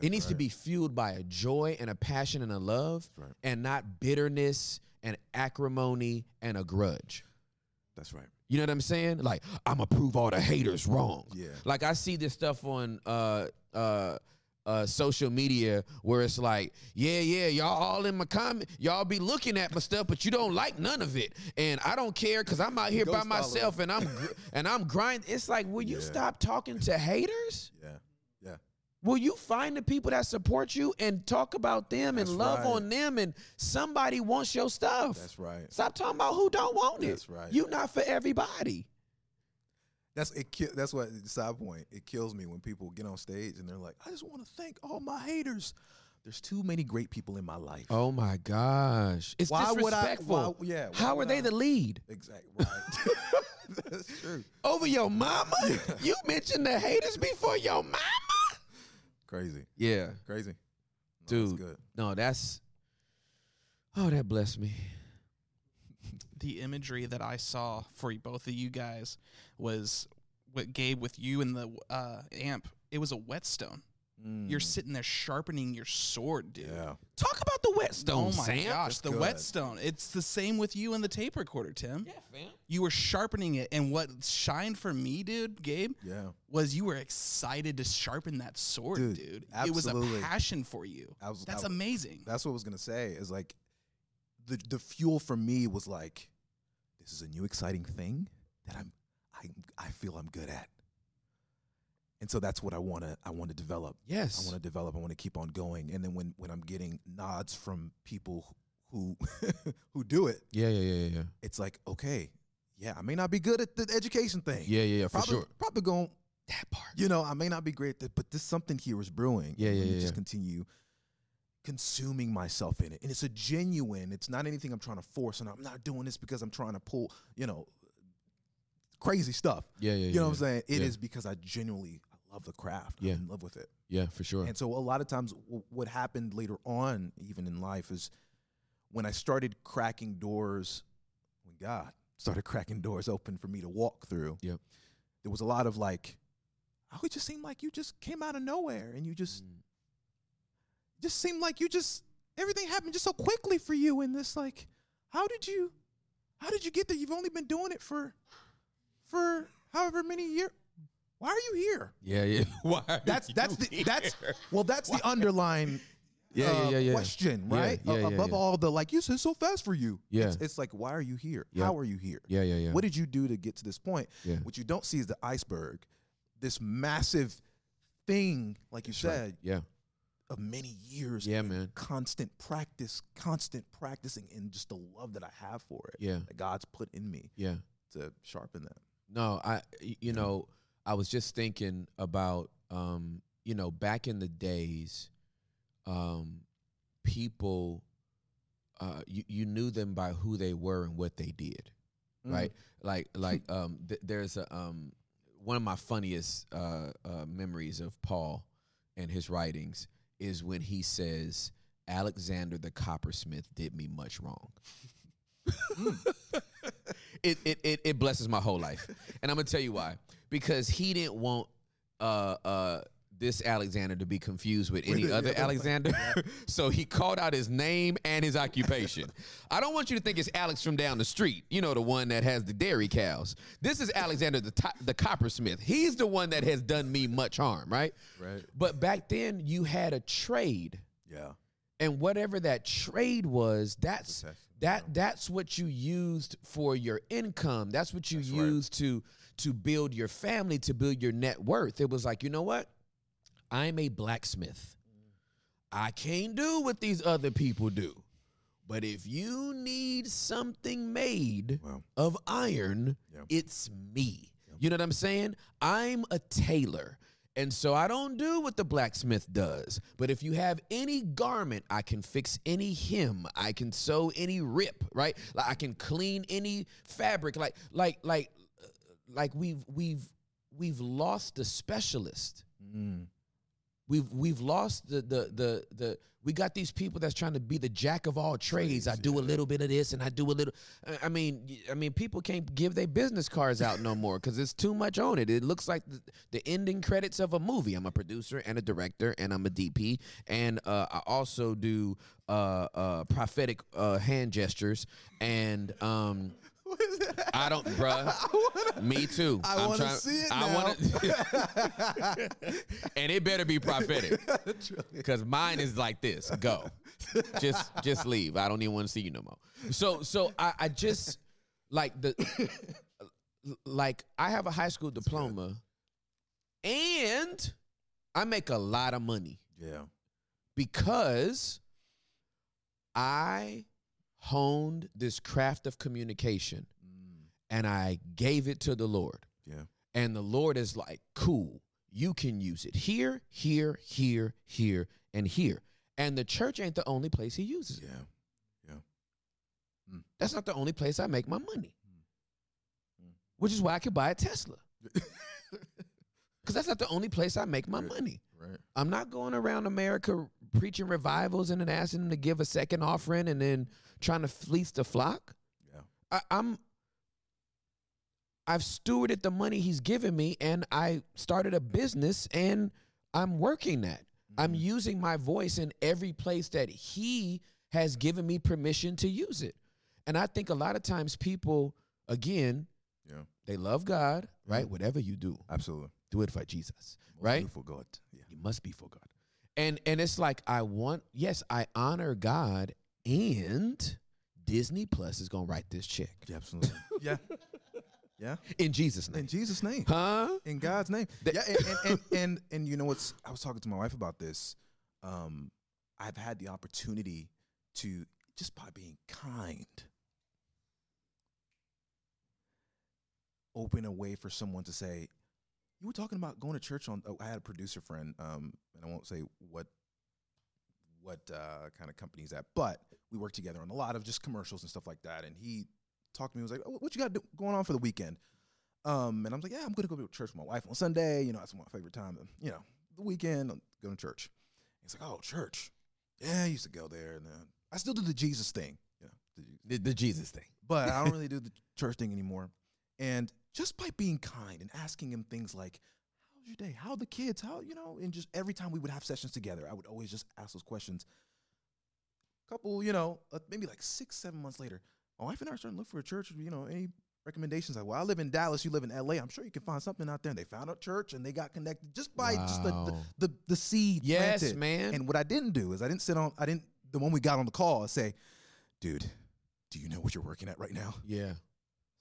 It needs to be fueled by a joy and a passion and a love, right. and not bitterness and acrimony and a grudge. That's right. You know what I'm saying? Like I'm gonna prove all the haters wrong. Yeah. Like I see this stuff on uh uh uh social media where it's like, yeah, yeah, y'all all in my comment, y'all be looking at my stuff, but you don't like none of it, and I don't care because I'm out here by myself and I'm and I'm grinding. It's like, will you Yeah. stop talking to haters? Yeah. Yeah. Will you find the people that support you and talk about them That's and love right. on them and somebody wants your stuff? That's right. Stop talking about who don't want it. That's right. You not for everybody. That's it. ki- That's what the side point. It kills me when people get on stage and they're like, "I just want to thank all my haters." There's too many great people in my life. Oh my gosh. It's Why would I- disrespectful. why- yeah, why How are they I- the lead? Exactly. Right. That's true. Over your mama? You mentioned the haters before your mama? Crazy. Yeah. Crazy. No, Dude. That's good. No, that's Oh, that blessed me. the imagery that I saw for both of you guys was what Gabe with you and the uh, amp. It was a whetstone. You're sitting there sharpening your sword, dude. Yeah. Talk about the whetstone, Oh my Sam. gosh, the good. whetstone. It's the same with you and the tape recorder, Tim. Yeah, fam. You were sharpening it, and what shined for me, dude, Gabe, Yeah. was you were excited to sharpen that sword, Dude, dude. It was a passion for you. Was- That's I- amazing. That's what I was gonna say. Is like the the fuel for me was like, this is a new exciting thing that I'm I I feel I'm good at. And so that's what I want to I want to develop. Yes. I want to develop. I want to keep on going. And then when when I'm getting nods from people who who do it, Yeah, yeah, yeah, yeah, yeah. it's like okay, yeah, I may not be good at the education thing. Yeah, yeah, yeah, for probably, sure. Probably going that part. You know, I may not be great, at that, but this something here is brewing. Yeah, yeah, yeah, Just yeah. continue consuming myself in it, and it's a genuine. It's not anything I'm trying to force, and I'm not doing this because I'm trying to pull, you know, crazy stuff. Yeah, yeah, yeah. You yeah, know what I'm saying? It is Yeah. because I genuinely love the craft. Yeah. I'm in love with it. Yeah, for sure. And so a lot of times, w- what happened later on, even in life, is when I started cracking doors, when God started cracking doors open for me to walk through, Yep. there was a lot of like, oh, it just seemed like you just came out of nowhere and you just, Mm. just seemed like you just, everything happened just so quickly for you. And this, like, how did you, how did you get there? You've only been doing it for, for however many years. Why are you here? Yeah, yeah. Why? That's that's the here? that's well that's the underlying Yeah, yeah, uh, yeah, yeah. question, right? yeah, yeah, Above yeah. all the like you said so fast for you. Yeah. It's, it's like why are you here? How are you here? Yeah, yeah, yeah. What did you do to get to this point? Yeah. What you don't see is the iceberg. This massive thing, like you said, Yeah. of many years. Yeah, man. Constant practice, constant practicing, and just the love that I have for it. Yeah. That God's put in me Yeah. to sharpen that. No, I, you know, I was just thinking about um, you know, back in the days, um, people uh you, you knew them by who they were and what they did. Right? Like like um th- there's a um one of my funniest uh, uh memories of Paul and his writings is when he says Alexander the coppersmith did me much wrong. it, it it it blesses my whole life, and I'm gonna tell you why. Because he didn't want uh uh this Alexander to be confused with any other Alexander, so he called out his name and his occupation. I don't want you to think it's Alex from down the street. You know the one that has the dairy cows. This is Alexander the to- the coppersmith. He's the one that has done me much harm, right? Right. But back then you had a trade Yeah. and whatever that trade was that's That's- that that's what you used for your income that's what you right. used to to build your family to build your net worth it was like you know what i'm a blacksmith i can't do what these other people do but if you need something made Wow. of iron Yeah. it's me you know what i'm saying i'm a tailor and so I don't do what the blacksmith does. But if you have any garment, I can fix any hem. I can sew any rip, right? Like I can clean any fabric. Like like like like we've we've we've lost the specialist. Mm. We've we've lost the the the the we got these people that's trying to be the jack of all trades. I do a little bit of this and I do a little I- mean I mean people can't give their business cards out no more cuz it's too much on it. It looks like the, the ending credits of a movie. I'm a producer and a director and I'm a DP and uh, I also do uh, uh, prophetic uh, hand gestures and um I don't, bruh. Me too. I I'm wanna see it I wanna- and it better be prophetic, because mine is like this. Go, just just leave. I don't even want to see you no more. So so I, I just like the like I have a high school diploma, and I make a lot of money Yeah. because I honed this craft of communication Mm. and I gave it to the Lord. Yeah. And the Lord is like, cool, you can use it here, here, here, here, and here. And the church ain't the only place he uses it. Yeah. That's not the only place I make my money. Mm. Which is why I could buy a Tesla. Because that's not the only place I make my money. Right. I'm not going around America preaching revivals and then asking them to give a second offering and then trying to fleece the flock. Yeah. I, I'm I've stewarded the money he's given me and I started a business and I'm working that. I'm mm-hmm. using my voice in every place that he has given me permission to use it. And I think a lot of times people, again, Yeah. they love God, right? Mm-hmm. Whatever you do, Absolutely. do it for Jesus, right? for God. Yeah. You must be for God. And and it's like I want, yes, I honor God and Disney Plus is gonna write this check. Yeah. Absolutely. yeah. Yeah. In Jesus' name. In Jesus' name. Huh? in God's name. yeah, and and, and and and you know what's? I was talking to my wife about this. Um, I've had the opportunity to just by being kind, open a way for someone to say, "You were talking about going to church on." Oh, I had a producer friend, um, and I won't say what what uh, kind of company he's at, but we worked together on a lot of just commercials and stuff like that. And he talked to me. He was like, oh, "What you got do- going on for the weekend?" Um, and I was like, yeah, I'm gonna go to church with my wife on Sunday. You know, that's my favorite time. of, You know, the weekend, I'm going to church. He's like, oh, church. Yeah, I used to go there, and uh, I still do the Jesus thing. You know, the The, the Jesus thing. but I don't really do the church thing anymore. And just by being kind and asking him things like, "How's your day? How are the kids? How you know?" And just every time we would have sessions together, I would always just ask those questions. A couple, you know, uh, maybe like six, seven months later, my wife and I are starting to look for a church. You know, any recommendations? Like, well, I live in Dallas, you live in LA. I'm sure you can find something out there. And they found a church and they got connected just by just the, the the the seed. Yes, planted. man. And what I didn't do is I didn't sit on. I didn't. The one we got on the call say, dude, do you know what you're working at right now? Yeah.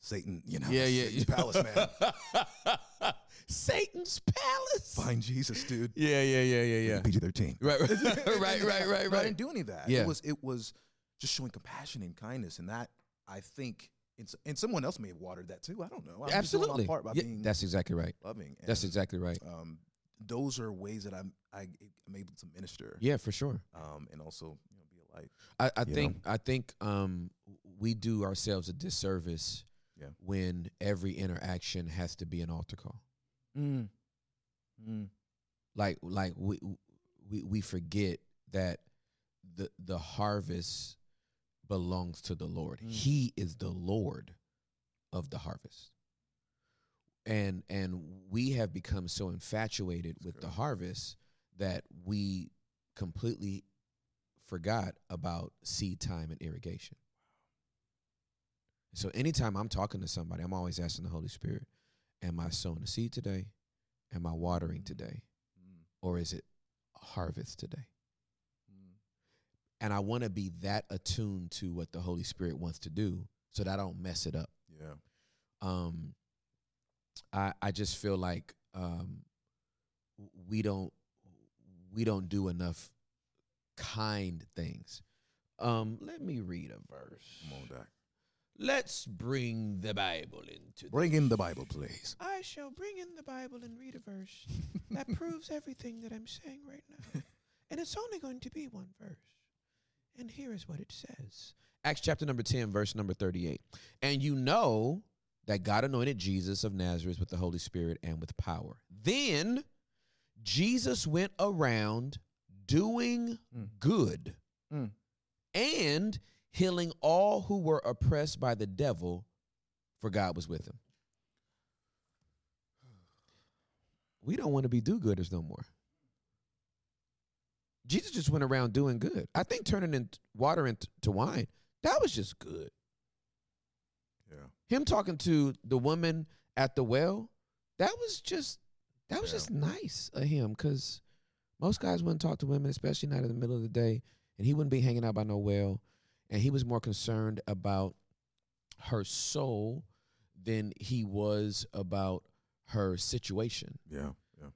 Satan, you know, Yeah, yeah. Satan's palace, man. Satan's palace. Find Jesus, dude. Yeah, yeah, yeah, yeah, yeah. PG thirteen. Right, right, right, right, right, But I didn't do any of that. Yeah. It was it was just showing compassion and kindness, and that I think, and, and someone else may have watered that too. I don't know. I'm Absolutely. part by Yeah, being that's exactly right. loving. That's exactly right. Um, those are ways that I'm I, am able to minister. Yeah, for sure. Um, and also you know be a light. I, I You think I think um, we do ourselves a disservice Yeah. when every interaction has to be an altar call. Mm. Mm. like like we we we forget that the the harvest belongs to the Lord. Mm. He is the Lord of the harvest. And and we have become so infatuated with the harvest that we completely forgot about seed time and irrigation. So anytime I'm talking to somebody, I'm always asking the Holy Spirit, am I sowing a seed today? Am I watering today? Mm, Or is it harvest today? mm. And I want to be that attuned to what the Holy Spirit wants to do so that I don't mess it up. Yeah. Um I I just feel like um we don't we don't do enough kind things. Um let me read a verse. Come on, Doc. Let's bring the Bible into Bring in the Bible, please. I shall bring in the Bible and read a verse that proves everything that I'm saying right now. And it's only going to be one verse. And here is what it says Acts chapter number 10, verse number 38. And you know that God anointed Jesus of Nazareth with the Holy Spirit and with power. Then Jesus went around doing Mm. good Mm. and healing all who were oppressed by the devil, for God was with him. We don't want to be do gooders no more. Jesus just went around doing good. I think turning in water into wine, that was just good. Yeah. Him talking to the woman at the well, that was just that was Yeah. just nice of him because most guys wouldn't talk to women, especially not in the middle of the day, and he wouldn't be hanging out by no well, and he was more concerned about her soul than he was about her situation, Yeah. Yeah.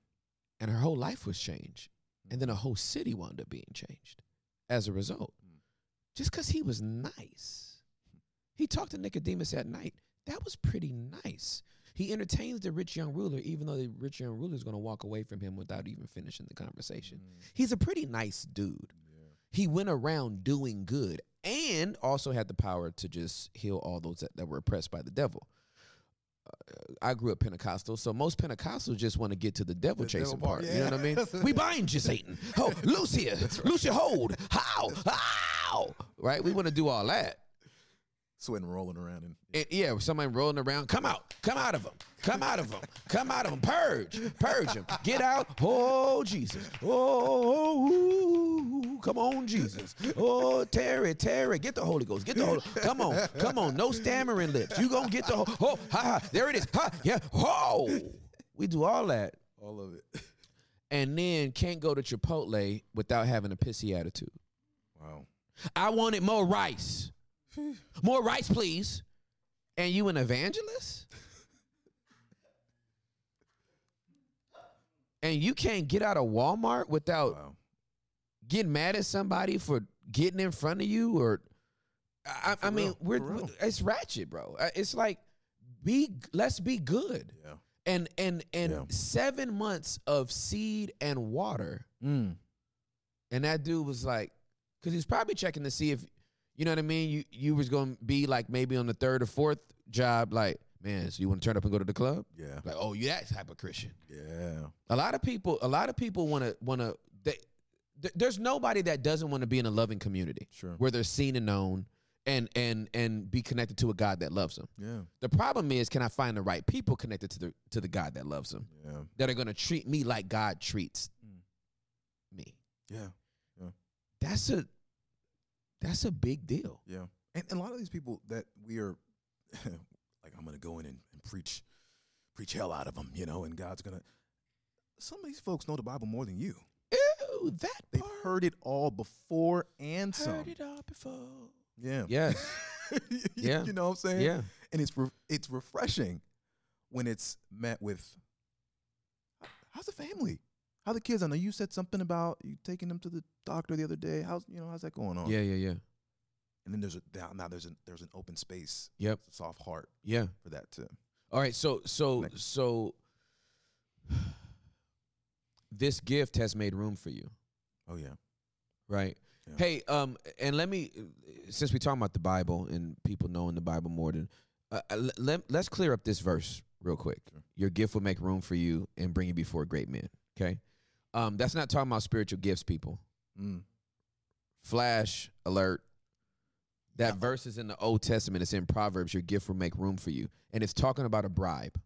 and her whole life was changed, and then a whole city wound up being changed as a result, Mm. just because he was nice. He talked to Nicodemus at night. That was pretty nice. He entertains the rich young ruler, even though the rich young ruler is going to walk away from him without even finishing the conversation. Mm. He's a pretty nice dude. Yeah. He went around doing good and also had the power to just heal all those that, that were oppressed by the devil. Uh, I grew up Pentecostal, so most Pentecostals just want to get to the devil The chasing devil part. part, You know what I mean? we bind you, Satan. Oh, loose here. Loose your hold. How? How? Right? We want to do all that. Sweating, rolling around, and And yeah, somebody rolling around, come out, come out of them, come out of them, come out of them, purge, purge them, get out. Oh Jesus, oh, ooh, come on Jesus, oh Terry, Terry, get the Holy Ghost, get the Holy, come on, come on, no stammering lips. You gonna get the ho- oh, ha ha, there it is, ha yeah, oh. We do all that, all of it. and then can't go to Chipotle without having a pissy attitude. Wow. I wanted more rice. More rice, please. And you an evangelist? and you can't get out of Walmart without Wow. getting mad at somebody for getting in front of you or I, I mean, we're, real. it's ratchet, bro. Uh, It's like be let's be good. Yeah. And and and Yeah. 7 months of seed and water Mm. and that dude was like, because he's probably checking to see if, you know what I mean. You you was gonna be like maybe on the third or fourth job, like man. So you want to turn up and go to the club? Yeah. Like, oh, you that type of Christian. Yeah. A lot of people, a lot of people want to want to. Th- there's nobody that doesn't want to be in a loving community Sure. where they're seen and known, and and and be connected to a God that loves them. Yeah. The problem is, can I find the right people connected to the to the God that loves them Yeah. that are gonna treat me like God treats Mm. me? Yeah. That's a that's a big deal. Yeah. And, and a lot of these people that we are like, I'm going to go in and, and preach, preach hell out of them, you know, and God's going to. Some of these folks know the Bible more than you. Ew, that They've part. heard it all before and some. Heard it all before. Yeah. Yes. You- Yeah. You know what I'm saying? yeah. And it's re- it's refreshing when it's met with, how's the family? How the kids? I know you said something about you taking them to the doctor the other day. How's you know how's that going on? Yeah. Yeah. Yeah. And then there's a now, now there's an there's an open space, Yep. soft heart Yeah. for that too. All right. So so Next. so this gift has made room for you, Oh yeah. right? Yeah. Hey, um, and let me since we talking about the Bible and people knowing the Bible more than uh, uh, let, let let's clear up this verse real quick. Sure. Your gift will make room for you and bring you before great men. Okay. Um, that's not talking about spiritual gifts, people. Mm. Flash alert. That verse is in the Old Testament. It's in Proverbs. Your gift will make room for you, and it's talking about a bribe.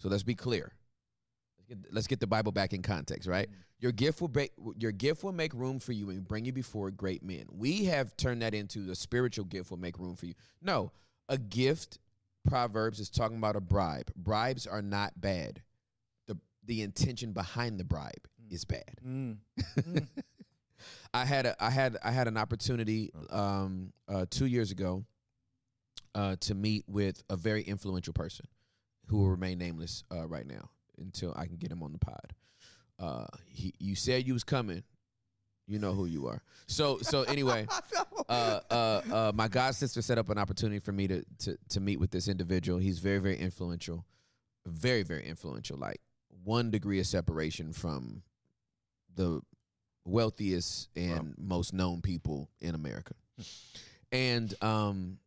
So let's be clear. Let's get, let's get the Bible back in context, right? Your gift will ba- your gift will make room for you and bring you before great men. We have turned that into the spiritual gift will make room for you. No, a gift. Proverbs is talking about a bribe. Bribes are not bad. The intention behind the bribe is bad. I had a, I had I had an opportunity um, uh, two years ago uh, to meet with a very influential person who will remain nameless uh, right now until I can get him on the pod. Uh, he, you said you was coming. You know who you are. So so anyway, uh, uh, uh, my god sister set up an opportunity for me to, to to meet with this individual. He's very very influential, very very influential. Like one degree of separation from the wealthiest and most known people in America. Hmm. and um,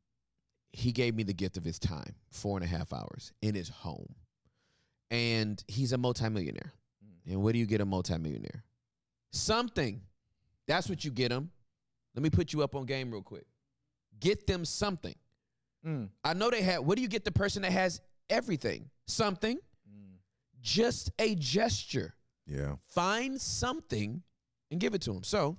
he gave me the gift of his time, four and a half hours in his home. And he's a multimillionaire. Hmm. And what do you get a multimillionaire? Something. That's what you get them. Let me put you up on game real quick. Get them something. Hmm. I know they have. What do you get the person that has everything? Something. Just a gesture Yeah. find something and give it to him. So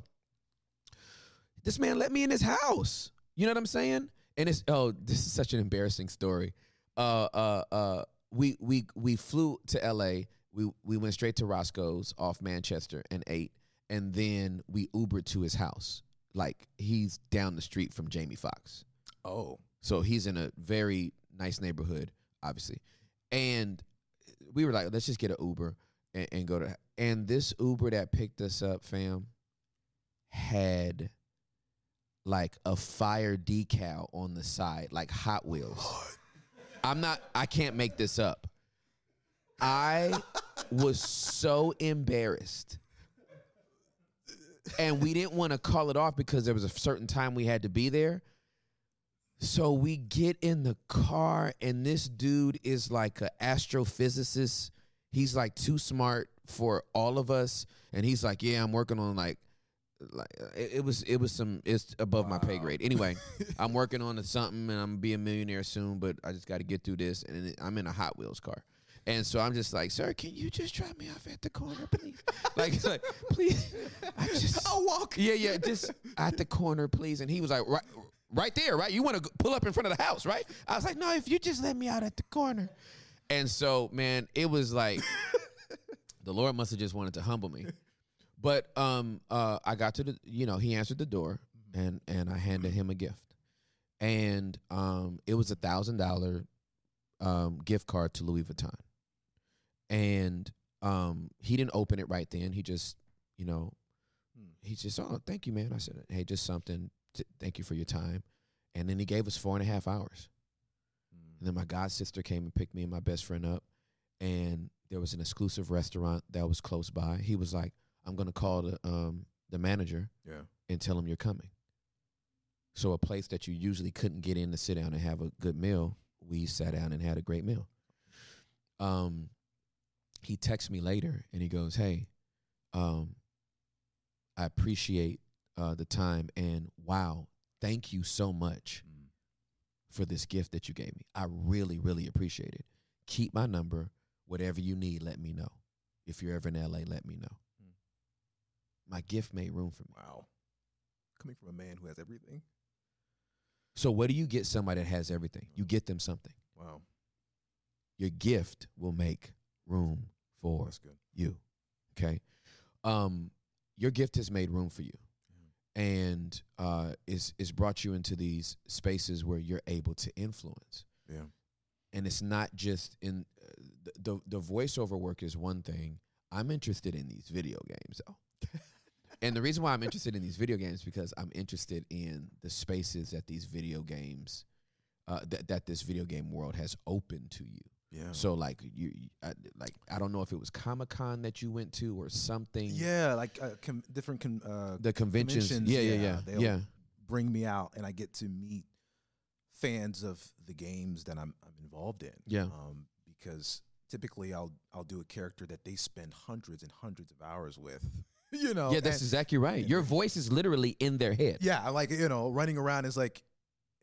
this man let me in his house. You know what I'm saying? And it's oh, this is such an embarrassing story. Uh uh uh we we we flew to LA. We we went straight to Roscoe's off Manchester and ate and then we Ubered to his house. Like he's down the street from Jamie Foxx. Oh. So he's in a very nice neighborhood, obviously. And we were like, let's just get an Uber and, and go to. And this Uber that picked us up, fam, had like a fire decal on the side, like Hot Wheels. I'm not. I can't make this up. I was so embarrassed. And we didn't want to call it off because there was a certain time we had to be there. So we get in the car, and this dude is like an astrophysicist. He's like too smart for all of us, and he's like, "Yeah, I'm working on like, like it, it was it was some it's above my pay grade. Anyway, I'm working on something, and I'm gonna be a millionaire soon, but I just got to get through this, and I'm in a Hot Wheels car." And so I'm just like, sir, can you just drop me off at the corner, please? like, like, please. I just I'll walk. Yeah, yeah, just at the corner, please. And he was like, right, right there, right? You want to pull up in front of the house, right? I was like, no, if you just let me out at the corner. And so, man, it was like the Lord must have just wanted to humble me. But um, uh, I got to the, you know, he answered the door, and and I handed him a gift, and um, it was a thousand dollar um gift card to Louis Vuitton, and um, he didn't open it right then. He just, you know, he just, oh, thank you, man. I said, hey, just something. T- thank you for your time, and then he gave us four and a half hours. And then my god sister came and picked me and my best friend up, and there was an exclusive restaurant that was close by. He was like, "I'm gonna call the um the manager Yeah. and tell him you're coming." So a place that you usually couldn't get in to sit down and have a good meal, we sat down and had a great meal. Um, he texts me later and he goes, "Hey, um, I appreciate uh, the time and wow, thank you so much for this gift that you gave me. I really, really appreciate it. Keep my number. Whatever you need, let me know. If you're ever in LA, let me know. My gift made room for me. Wow. Coming from a man who has everything. So, what do you get somebody that has everything? You get them something. Wow. Your gift will make room for you. Okay. Um, your gift has made room for you. And uh, is is brought you into these spaces where you're able to influence. Yeah. and it's not just in uh, the, the the voiceover work is one thing. I'm interested in these video games though. and the reason why I'm interested in these video games is because I'm interested in the spaces that these video games uh, that that this video game world has opened to you. Yeah. So like you, I, like I don't know if it was Comic Con that you went to or something. Yeah, like uh, com- different con- uh, The conventions. Yeah, yeah, yeah, They'll yeah. bring me out, and I get to meet fans of the games that I'm, I'm involved in. Yeah. Um, because typically I'll I'll do a character that they spend hundreds and hundreds of hours with. you know. yeah, that's and- exactly right. Your voice is literally in their head. yeah, like you know, running around is like,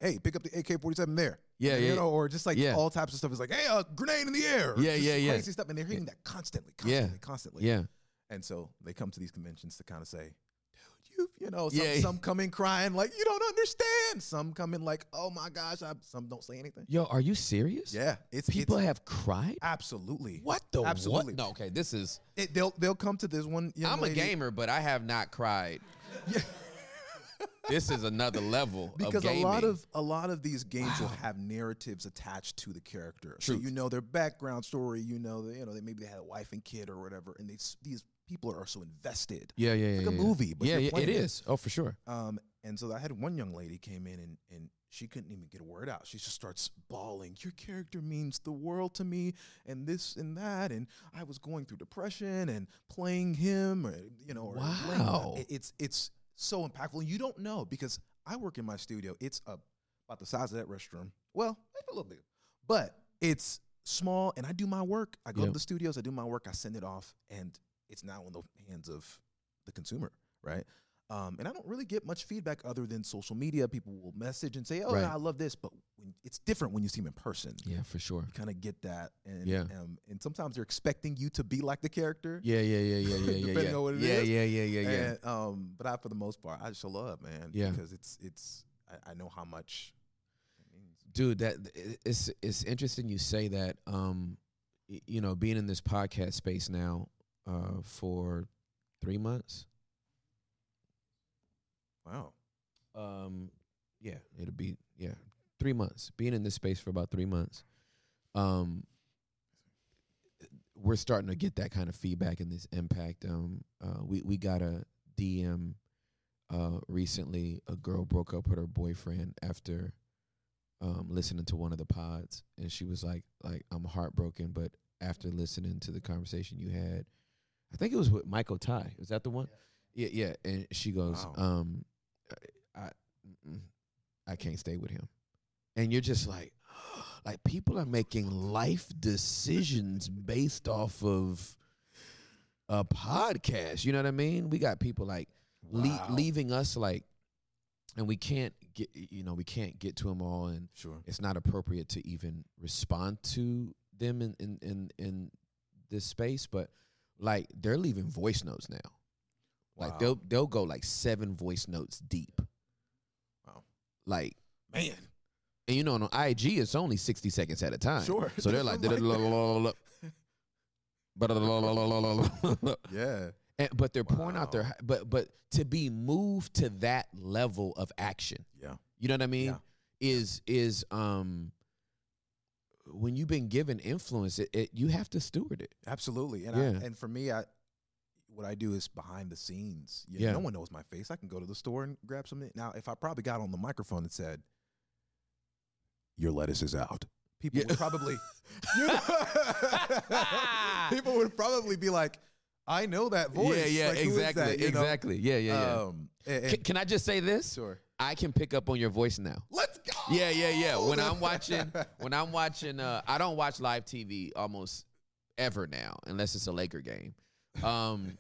hey, pick up the AK forty seven there. Yeah, you yeah. know, or just like Yeah. all types of stuff. It's like, hey, a grenade in the air. Yeah, yeah, yeah. Crazy stuff, and they're hearing that constantly, Yeah. constantly, constantly. Yeah. And so they come to these conventions to kind of say, dude, you, you know, some, Yeah. some come in crying like, you don't understand. Some come in like, oh my gosh, I, some don't say anything. Yo, are you serious? Yeah, it's People it's, have cried. absolutely. What the Absolutely. what? No, okay. This is. It, they'll they'll come to this one. I'm a gamer, but I have not cried. this is another level because of a lot of a lot of these games will have narratives attached to the character. So you know their background story. You know, you know, they maybe they had a wife and kid or whatever, and these these people are so invested. yeah, yeah, yeah, It's like a yeah. movie, but yeah, yeah, it is. Oh, for sure. Um, and so I had one young lady came in and and she couldn't even get a word out. She just starts bawling. Your character means the world to me, and this and that. And I was going through depression and playing him, or you know, or Wow. it- it's it's so impactful. And you don't know because I work in my studio. It's a, about the size of that restroom. Well, maybe a little bigger, but it's small. And I do my work. I go Yep. to the studios. I do my work. I send it off, and it's now in the hands of the consumer, right? Um, and I don't really get much feedback other than social media. People will message and say, "Oh, Right. I love this," but when, it's different when you see them in person. Yeah, for sure. You kind of get that, and Yeah. um, and sometimes they're expecting you to be like the character. Yeah, yeah, yeah, yeah, yeah, yeah. Depending yeah. on what it yeah, is. yeah, yeah, yeah, yeah. And, um, but I, for the most part, I show love, man. Yeah. because it's it's I, I know how much. Dude that it's it's interesting you say that um you know being in this podcast space now uh for 3 months Wow. um yeah it'll be yeah 3 months being in this space for about 3 months um we're starting to get that kind of feedback and this impact um uh we we got a DM uh recently a girl broke up with her boyfriend after um, listening to one of the pods, and she was like, "Like I'm heartbroken, but after listening to the conversation you had, I think it was with Michael Ty. Is that the one? Yeah, yeah. And she goes, Wow. um, I, I can't stay with him. And you're just like, like people are making life decisions based off of a podcast. You know what I mean? We got people like le- leaving us like, and we can't get, you know, we can't get to them all, and Sure. it's not appropriate to even respond to them in in in, in this space. But like they're leaving voice notes now. Like they'll they'll go like seven voice notes deep. Wow. Like Man. and you know on IG it's only sixty seconds at a time. Sure. So they're like, Yeah. but they're pouring out their but but to be moved to that level of action. Yeah. You know what I mean? Yeah. Is is um when you've been given influence, it, it you have to steward it. Absolutely. And Yeah. I, and for me, I what I do is behind the scenes. You Yeah. No one knows my face. I can go to the store and grab something. Now, if I probably got on the microphone and said, "Your lettuce is out," people Yeah. would probably people would probably be like, "I know that voice." Yeah, yeah, Like, exactly. You know? exactly. Yeah, yeah, yeah. Um, and- Can, can I just say this? sure. I can pick up on your voice now. Let's go. Yeah, yeah, yeah. When I'm watching, when I'm watching, uh, I don't watch live TV almost ever now, unless it's a Laker game. Um,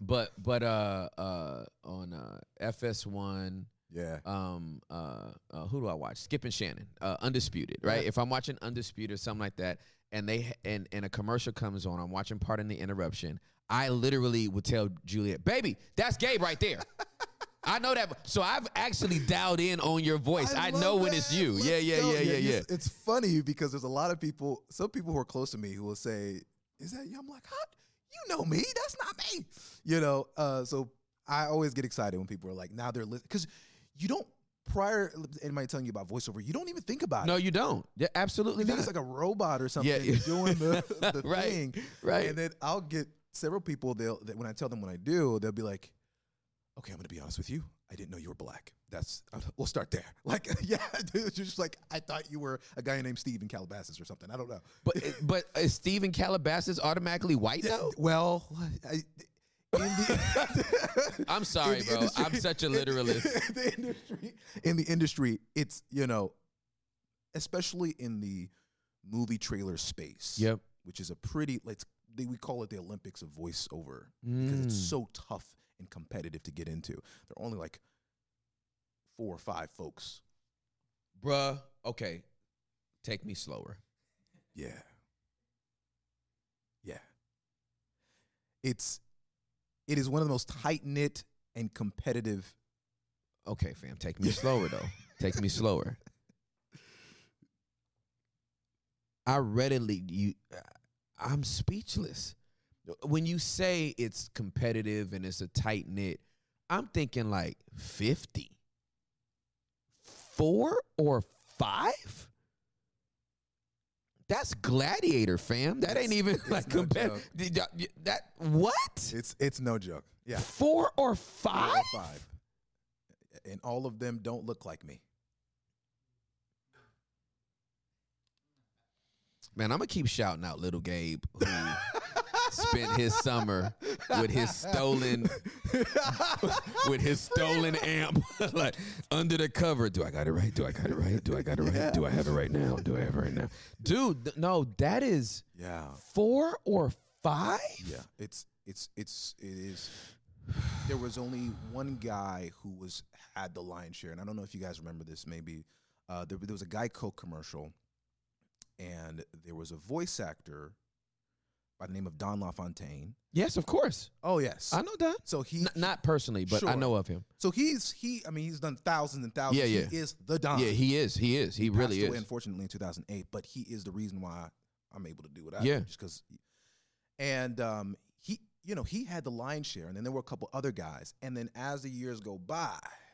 but but uh uh on uh FS1, Yeah. um uh, uh who do I watch? Skip and Shannon, uh, Undisputed, right? If I'm watching Undisputed, or something like that, and they and and a commercial comes on, I'm watching part in the interruption. I literally would tell Juliet, "Baby, that's Gabe right there." I know that. So I've actually dialed in on your voice. I, know love when it's you. Let's yeah, yeah, go. yeah, yeah, yeah. It's, it's funny because there's a lot of people, some people who are close to me who will say, "Is that you?" I'm like, "How? You know me? That's not me." You know. Uh, so I always get excited when people are like, "Now they're listening," because you don't. Prior, anybody telling you about voiceover, you don't even think about No, it. No, you don't. Yeah, absolutely You think not. it's like a robot or something Yeah. doing the, the Right, thing, right. And then I'll get several people. They'll that when I tell them what I do, they'll be like, "Okay, I'm gonna be honest with you. I didn't know you were black. That's we'll start there. Like, yeah, dude, just like I thought you were a guy named Steve in Calabasas or something. I don't know. but but is Steven Calabasas automatically white though? Well, I, in the I'm sorry, in bro. industry- I'm such a in- literalist. In the industry, in the industry, it's you know, especially in the movie trailer space. Yep. which is a pretty let's we call it the Olympics of voiceover because it's Mm. so tough and competitive to get into. There are only like four or five folks. Bruh, okay. Take me slower. Yeah. Yeah. It's it is one of the most tight knit and competitive Okay, fam. Take me slower though. Take me slower. I readily you I'm speechless. When you say it's competitive and it's a tight knit, I'm thinking like 50. 4 or 5? That's gladiator, fam. That ain't even like no competitive. That what? it's it's no joke. Yeah. Four or Four five? or five. And all of them don't look like me. Man, I'm gonna keep shouting out little Gabe who spent his summer with his stolen with his stolen amp like under the cover. Do I got it right? Do I got it right? Do I got it right? Do I have it right now? Do I have it right now? Dude, th- no, that is Yeah. four or five? Yeah. It's it's it's it is there was only one guy who was had the lion's share, and I don't know if you guys remember this. Maybe uh, there, there was a Geico commercial, and there was a voice actor by the name of Don LaFontaine. Yes, of course. Oh yes, I know that. So he, N- not personally, but I know of him. so he's he. I mean, he's done thousands and thousands. Yeah, yeah. He is the Don. Yeah, he is. He is. He, really passed away, is. unfortunately, in 2008. But he is the reason why I'm able to do what I Yeah. do, just because. And um, he, you know, he had the lion's share, and then there were a couple other guys. And then as the years go by, it just gets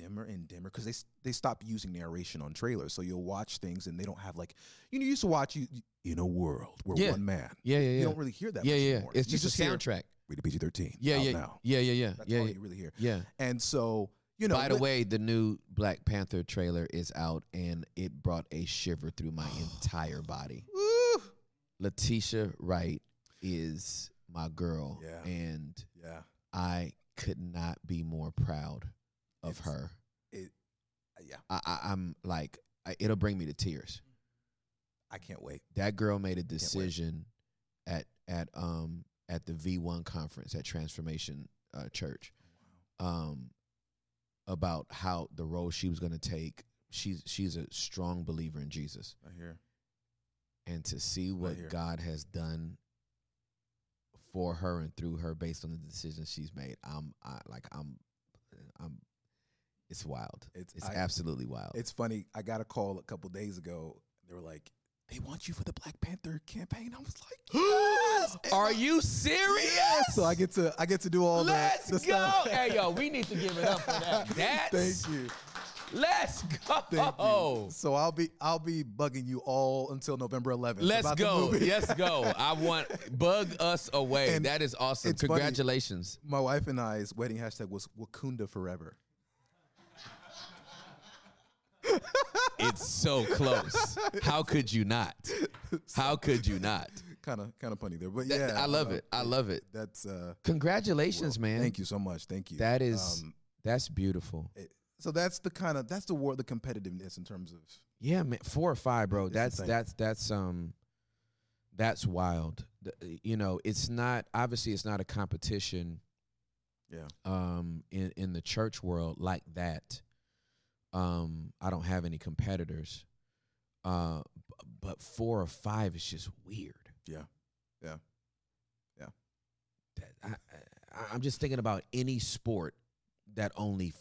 dimmer and dimmer because they they stop using narration on trailers. So you'll watch things, and they don't have like you know you used to watch you in a world where Yeah. one man. Yeah, yeah, yeah. You don't really hear that. yeah, much yeah. anymore. It's You just a hear soundtrack. Rated PG-13. Yeah, out yeah, Now. yeah, yeah, yeah, That's yeah, all yeah. you really hear. yeah. And so you know, By the way, the new Black Panther trailer is out, and it brought a shiver through my entire body. Letitia Wright is my girl, Yeah. and yeah, I could not be more proud of It's- her. it, yeah, I, I, I'm like, I, it'll bring me to tears. I can't wait. That girl made a decision at at um at the V1 conference at Transformation uh, Church um about how the role she was going to take. She's she's a strong believer in Jesus, I hear. and to see what. God has done for her and through her based on the decisions she's made, I'm I, like I'm I'm. It's wild. It's- It's, I- absolutely wild. It's funny. I got a call a couple days ago. They were like, "They want you for the Black Panther campaign." I was like, "Yes!" Are you serious? Yes! So I get to I get to do all Let's the, the go. stuff. hey yo, we need to give it up for that. That's Thank you. Let's go. Thank you. So I'll be I'll be bugging you all until November 11th. Let's about go. Let's go. I want bug us away. And that is awesome. it's funny. Congratulations. My wife and I's wedding hashtag was Wakanda forever. It's so close. How could you not? How could you not? Kind of kind of funny there, but That- yeah, I love uh, it. I love it. That's uh. Congratulations, man. Thank you so much. Thank you. That is Um, that's beautiful. it- so that's the kind of that's the war the competitiveness in terms of Yeah, man. Four or five, bro. That's insane. that's that's um that's wild. The- You know, it's not obviously it's not a competition yeah um in in the church world like that um i don't have any competitors uh but four or five is just weird. Yeah. Yeah. That, I, I, i'm just thinking about any sport that only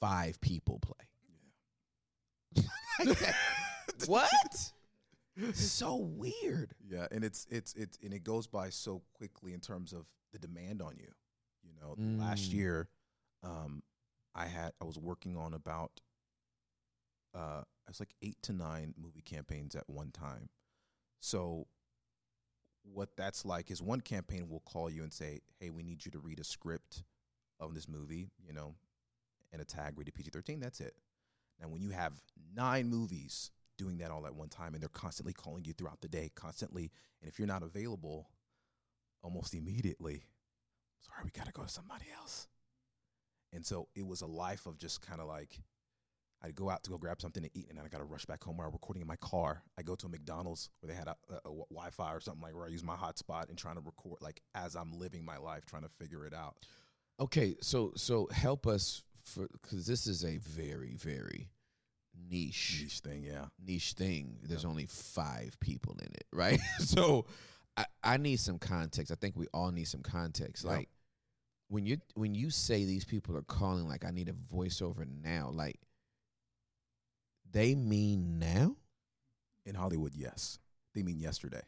five people play. What? So weird. Yeah, and it's it's it's and it goes by so quickly in terms of the demand on you. You know, last Mm. year, um, I had I was working on about uh, it's like eight to nine movie campaigns at one time. So, what that's like is one campaign will call you and say, "Hey, we need you to read a script of this movie," you know, and a tag rated PG thirteen. That's it. Now, when you have nine movies doing that all at one time and they're constantly calling you throughout the day, constantly, and if you're not available almost immediately, sorry, we got to go to somebody else. And so it was a life of just kind of like, I'd go out to go grab something to eat, and then I got to rush back home. Where I'm recording in my car. I go to a McDonald's where they had a Wi-Fi or something like where I use my hotspot and trying to record like as I'm living my life, trying to figure it out. Okay, so so help us for because this is a very very niche Niche thing, yeah. niche thing. There's only five people in it, right? so I, I need some context. I think we all need some context. Yeah. Like when you when you say these people are calling, like I need a voiceover now, like they mean now. In Hollywood, yes, they mean yesterday.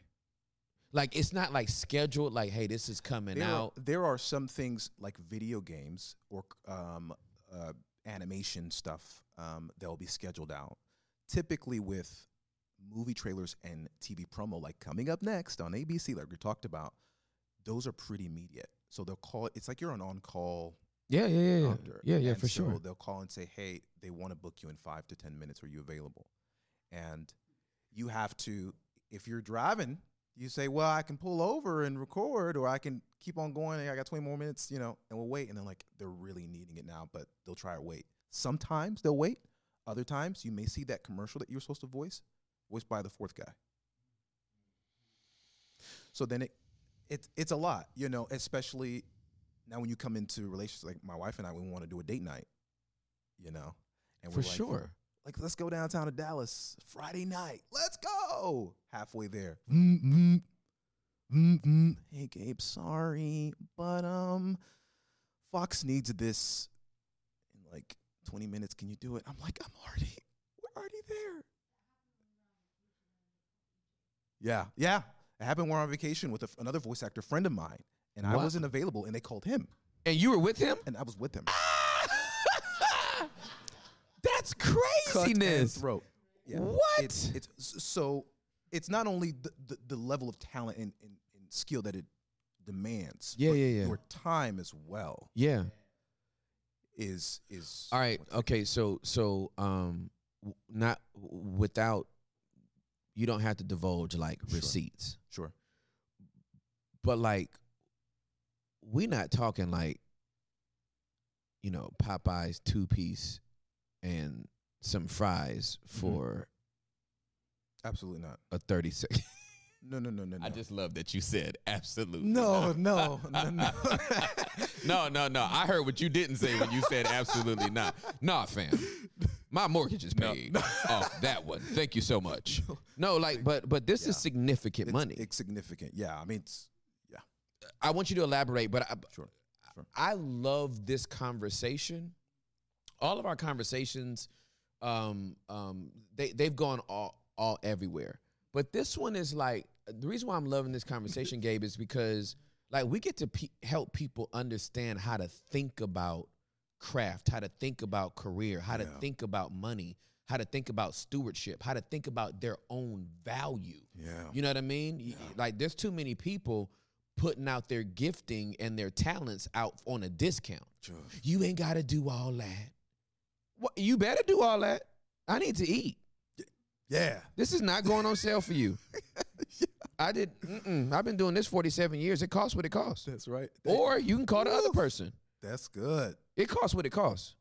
Like it's not like scheduled. Like hey, this is coming there out. Are, there are some things like video games or um, uh, animation stuff um, that will be scheduled out. Typically with movie trailers and TV promo, like coming up next on ABC, like we talked about, those are pretty immediate. So they'll call. It's like you're an on-call Yeah, yeah, yeah, yeah, yeah, yeah And for so sure. They'll call and say, "Hey, they want to book you in five to ten minutes. Are you available?" And you have to, if you're driving, you say, "Well, I can pull over and record, or I can keep on going. I got 20 more minutes, you know, and we'll wait." And then like they're really needing it now, but they'll try to wait. Sometimes they'll wait. Other times you may see that commercial that you're supposed to voice, voiced by the fourth guy. So then it, it it's a lot, you know, especially now when you come into relationships like my wife and I, we want to do a date night, you know, and For we're like, sure. like let's go downtown to Dallas Friday night. Let's go. Halfway there. Mm, mm, mm, mm. Hey Gabe, sorry, but um, Fox needs this in like 20 minutes. Can you do it? I'm like, I'm already, we're already there. Yeah, yeah. It happened. We're on vacation with a another voice actor friend of mine, and I Wow. wasn't available, and they called him, And you were with him? and I was with him. That's cut and craziness. throat. Yeah. What? It's, it's so it's not only the, the, the level of talent and, and, and skill that it demands. Yeah, but yeah, yeah. Your time as well Yeah. is is. All right. Okay. So so um, w- not w- without. You don't have to divulge like Sure. receipts, Sure. but like, we not talking like, you know, Popeyes two piece, and some fries Mm-hmm. for Absolutely not. a thirty second. No, no, no, no, no. I just love that you said absolutely. no, no, no, no. no, no, no. I heard what you didn't say when you said absolutely not. Nah, fam. My mortgage is No, paid off that one. Thank you so much. No, like, but but this Yeah. is significant It's, money. It's significant. Yeah. I mean, it's yeah. I want you to elaborate, but I, Sure. Sure. I love this conversation. All of our conversations, um, um, they they've gone all all everywhere. But this one is like the reason why I'm loving this conversation, Gabe, is because like we get to pe- help people understand how to think about craft, how to think about career, how to think about money, how to think about stewardship, how to think about their own value. Yeah. You know what I mean? Y- Like there's too many people putting out their gifting and their talents out on a discount. Sure. You ain't got to do all that. What you better do all that. I need to eat. Yeah. This is not going on sale for you. I did. I've been doing this 47 years. It costs what it costs. That's right. Or you can call the other person. That's good. It costs what it costs.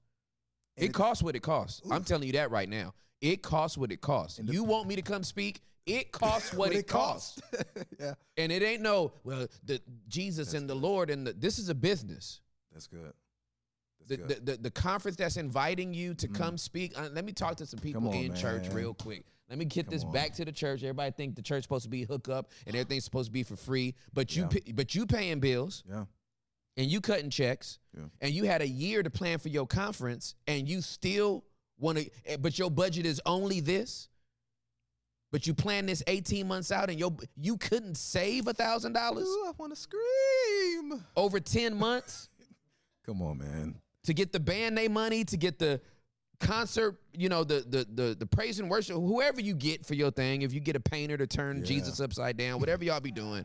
And It costs what it costs. I'm telling you that right now. It costs what it costs. And the- You want me to come speak? It costs what, it costs. yeah. And it ain't no, well, the Jesus and the Lord and the, this is a business. That's good. The, That's the, good. the, the conference that's inviting you to come speak. Uh, let me talk to some people on, in church real quick. Let me get Come this on. back to the church. Everybody think the church supposed to be hook up and everything's supposed to be for free, but you Yeah. but you paying bills yeah. and you cutting checks Yeah. and you had a year to plan for your conference and you still want to but your budget is only this but you plan this 18 months out and your you couldn't save a thousand dollars I want to scream. over 10 months Come on, man. to get the band name money to get the concert you know the the the, the praise and worship whoever you get for your thing if you get a painter to turn Yeah. jesus upside down whatever y'all be doing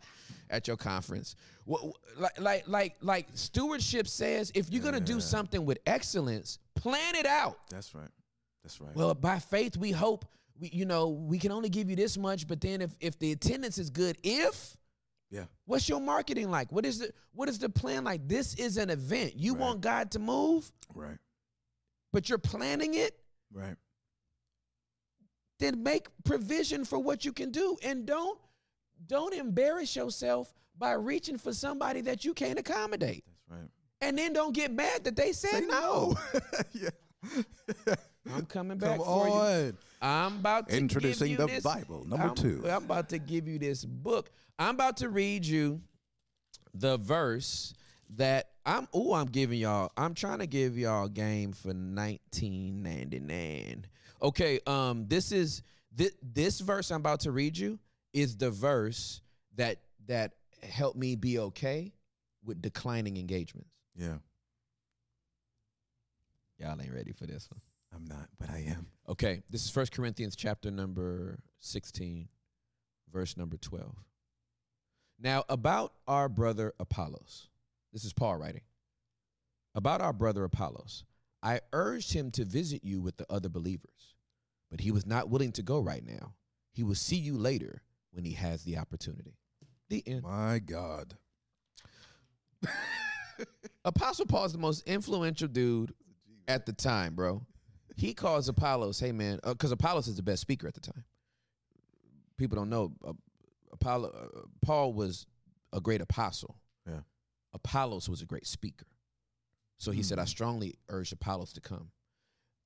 at your conference like like like like stewardship says if you're gonna do something with excellence plan it out That's right. That's right. well by faith we hope we, you know we can only give you this much but then if if the attendance is good if yeah. what's your marketing like what is the what is the plan like this is an event you Right. want god to move Right. but you're planning it Right. then make provision for what you can do and don't don't embarrass yourself by reaching for somebody that you can't accommodate. That's right. And then don't get mad that they said Say no. yeah. I'm coming back Come for you. I'm about to Introducing give you the this- Bible, number I'm- two. I'm about to give you this book. I'm about to read you the verse that I'm. Oh, I'm giving y'all. I'm trying to give y'all game for 1999. Okay. Um. This is this this verse I'm about to read you is the verse that that helped me be okay with declining engagements. Yeah. Y'all ain't ready for this one. I'm not, but I am. Okay, this is First Corinthians chapter number 16, verse number 12. Now, about our brother Apollos, this is Paul writing. About our brother Apollos, I urged him to visit you with the other believers, but he was not willing to go right now. He will see you later when he has the opportunity. The end. My God. Apostle Paul is the most influential dude at the time, bro. He calls Apollos, hey man, because Apollos is the best speaker at the time. People don't know uh, Apollo. Uh, Paul was a great apostle. Yeah. Apollos was a great speaker. So he said, I strongly urge Apollos to come,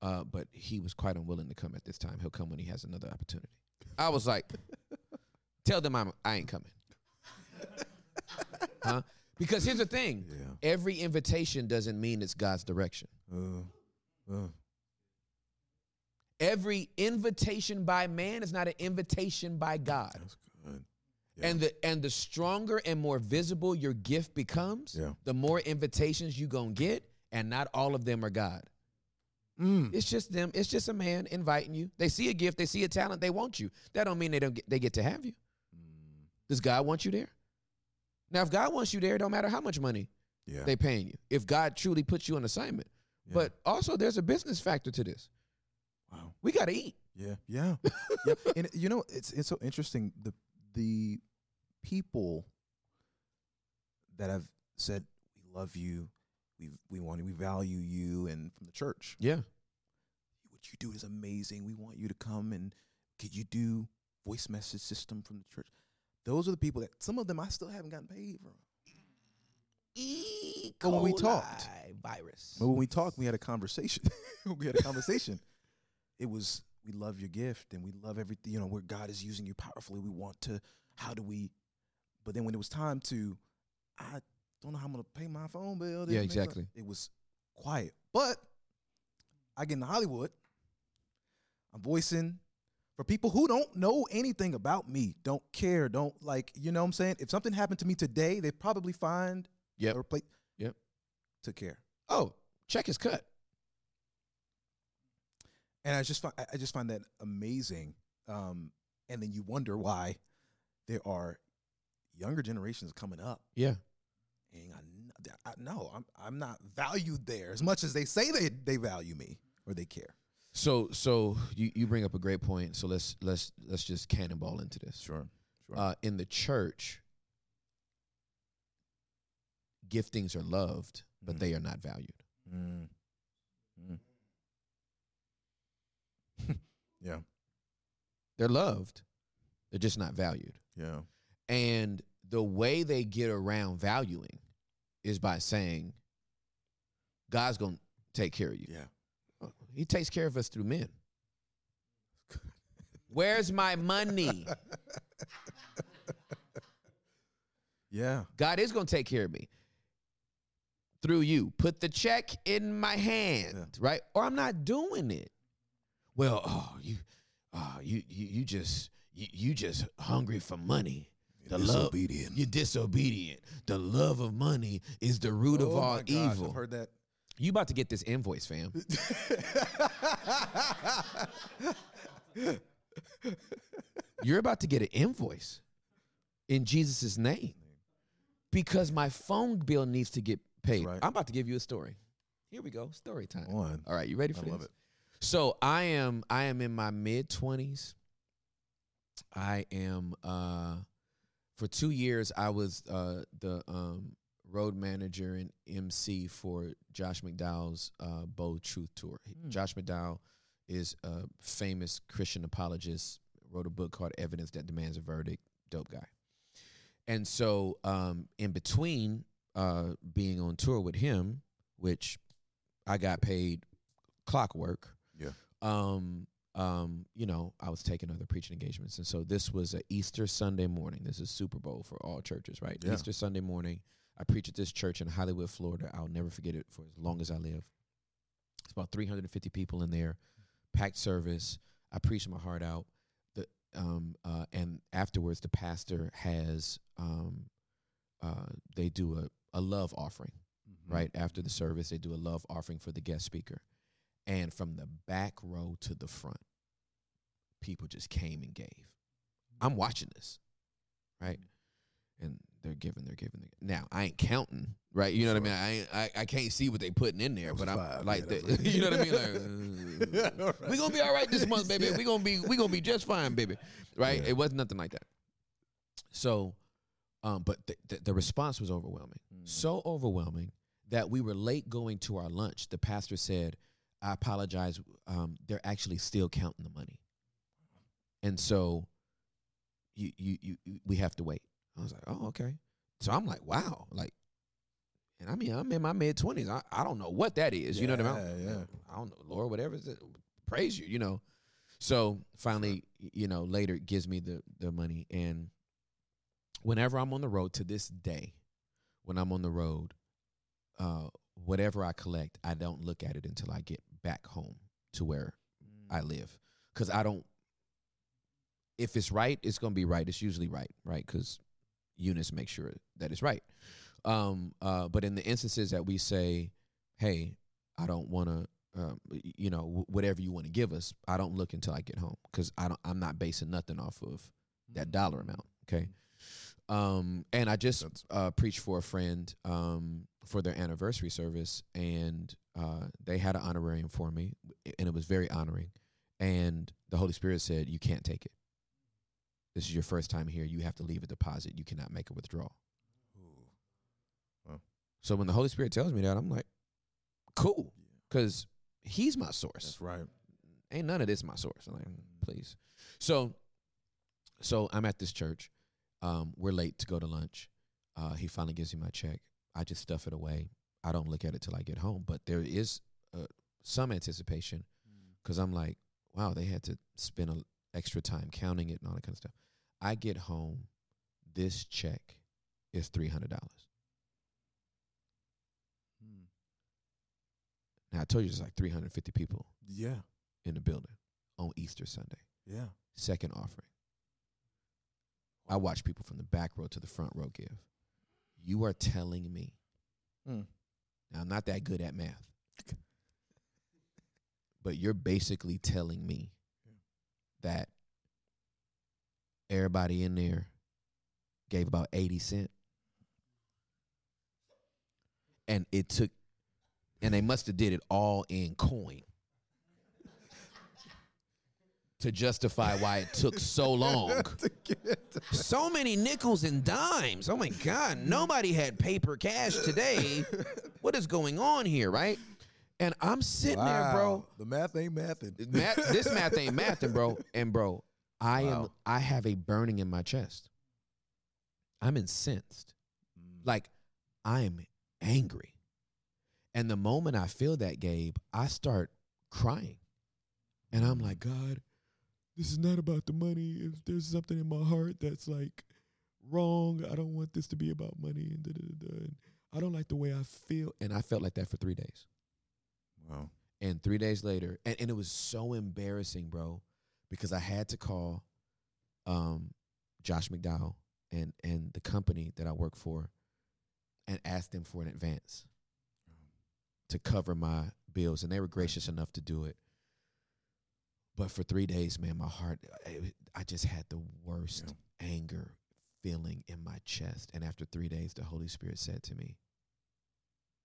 uh, but he was quite unwilling to come at this time. He'll come when he has another opportunity. I was like, tell them I'm I ain't coming. huh? Because here's the thing: Yeah. every invitation doesn't mean it's God's direction. Uh, uh, Every invitation by man is not an invitation by God. that's good. Yeah. And the and the stronger and more visible your gift becomes, Yeah. the more invitations you gonna get, and not all of them are God. Mm. It's just them. It's just a man inviting you. They see a gift, they see a talent, they want you. That don't mean they don't get, they get to have you. Does God want you there? Now, if God wants you there, it don't matter how much money Yeah. they paying you. If God truly puts you on assignment, Yeah. but also there's a business factor to this. Wow. We got to eat. Yeah, yeah, yeah. And you know, it's it's so interesting. The the people that have said we love you, we we want we value you, and from the church, Yeah. what you do is amazing. We want you to come and could you do voice message system from the church? Those are the people that some of them I still haven't gotten paid from. E. But when we talked- virus. But when we talked, we had a conversation. we had a conversation. It was we love your gift and we love everything. You know where God is using you powerfully. We want to. How do we? But then when it was time to, I don't know how I'm gonna pay my phone bill. Yeah, exactly. It was quiet, but I get into Hollywood. I'm voicing for people who don't know anything about me, don't care, don't like. You know what I'm saying? If something happened to me today, they'd probably find yeah, or play. Yep. Took care. Oh, check is cut. And I just find I just find that amazing. Um, and then you wonder why there are younger generations coming up, Yeah. and I, I no, I'm I'm not valued there as much as they say they they value me or they care. So so you, you bring up a great point. So let's let's let's just cannonball into this. Sure, sure. Uh, in the church, giftings are loved, but Mhm. they are not valued. Mm. Mm. yeah, They're loved, they're just not valued. yeah, And the way they get around valuing is by saying, God's gonna take care of you. yeah. He takes care of us through men. Where's my money? Yeah, God is going to take care of me through you. Put the check in my hand, Yeah. right? Or I'm not doing it. Well, oh, you, oh, you, you, you just, you, you just hungry for money. The love, disobedient. you're disobedient. The love of money is the root of Oh all my gosh, evil. I've heard that. You about to get this invoice, fam? You're about to get an invoice in Jesus' name because my phone bill needs to get paid. right. I'm about to give you a story. Here we go, story time. Go on. All right, you ready for I this? love it. So I am I am in my mid twenties. I am uh for two years I was uh the um road manager and MC for Josh McDowell's uh Bold Truth Tour. Hmm. Josh McDowell is a famous Christian apologist. Wrote a book called Evidence That Demands a Verdict. Dope guy. And so, um, in between uh, being on tour with him, which I got paid clockwork. Um, um, you know, I was taking other preaching engagements, and so this was a Easter Sunday morning. This is Super Bowl for all churches, right? Yeah. Easter Sunday morning. I preach at this church in Hollywood, Florida. I'll never forget it for as long as I live. It's about 350 people in there, packed service. I preached my heart out. The um uh and afterwards the pastor has um uh they do a, a love offering Mm-hmm. right after the service they do a love offering for the guest speaker and from the back row to the front people just came and gave. I'm watching this right? And they're giving they're giving they're, giving. now i ain't counting right? You know what i mean? I, ain't, I i can't see what they putting in there but i'm five, like yeah, the, right. you know what i mean? Like uh, we gonna be all right this month baby. We gonna be we gonna be just fine baby. Right? Yeah. it wasn't nothing like that. So um but the, the, the response was overwhelming. Mm. so overwhelming that we were late going to our lunch. The pastor said, I apologize. Um, they're actually still counting the money. And so you, you, you, you- we have to wait. I was like, oh, okay. So I'm like, wow. Like, and I mean, I'm in my mid 20s. I, I don't know what that is. you know what I mean? Yeah, yeah. I don't know, Lord, whatever it is, praise you, you know. So finally, you know, later it gives me the, the money. And whenever I'm on the road to this day, when I'm on the road, uh, whatever I collect, I don't look at it until I get back home to where I live. Cause I don't, if it's right, it's going to be right. It's usually right, right? Cause Eunice makes sure that it's right. Um, uh, but in the instances that we say, hey, I don't want to, um, you know, wh- whatever you want to give us, I don't look until I get home because I don't. I'm not basing nothing off of that dollar amount. Okay. Um, and I just uh, preached for a friend um, for their anniversary service, and uh, they had an honorarium for me, and it was very honoring. And the Holy Spirit said, "You can't take it. This is your first time here. You have to leave a deposit. You cannot make a withdrawal." So when the Holy Spirit tells me that, I'm like, "Cool," because He's my source That's right. ain't none of this my source. I'm like, "Mm, please. So, so I'm at this church. Um, we're late to go to lunch. Uh, he finally gives me my check. I just stuff it away. I don't look at it till I get home. But there is uh, some anticipation because I'm like, wow, they had to spend a extra time counting it and all that kind of stuff. I get home. This check is three hundred dollars. Now I told you there's like 350 people Yeah. in the building on Easter Sunday. Yeah. Second offering. I watch people from the back row to the front row give. You are telling me. Hmm. Now, I'm not that good at math. but you're basically telling me that everybody in there gave about 80 cent. And it took and they must have did it all in coin to justify why it took so long. so many nickels and dimes. Oh my God. Nobody had paper cash today. what is going on here, right? And I'm sitting there, bro. The math ain't mathing. Math, this math ain't mathing, bro. And bro, I am I have a burning in my chest. I'm incensed. Mm. Like I'm angry. And the moment I feel that, Gabe, I start crying. And I'm like, God, this is not about the money. If there's something in my heart that's like wrong, I don't want this to be about money. And, da, da, da, da. and I don't like the way I feel. And I felt like that for three days. Wow. And three days later, and, and it was so embarrassing, bro, because I had to call um, Josh McDowell and and the company that I work for and ask them for an advance to cover my bills, and they were gracious enough to do it. But for three days, man, my heart, I, I just had the worst anger feeling in my chest. And after three days, the Holy Spirit said to me,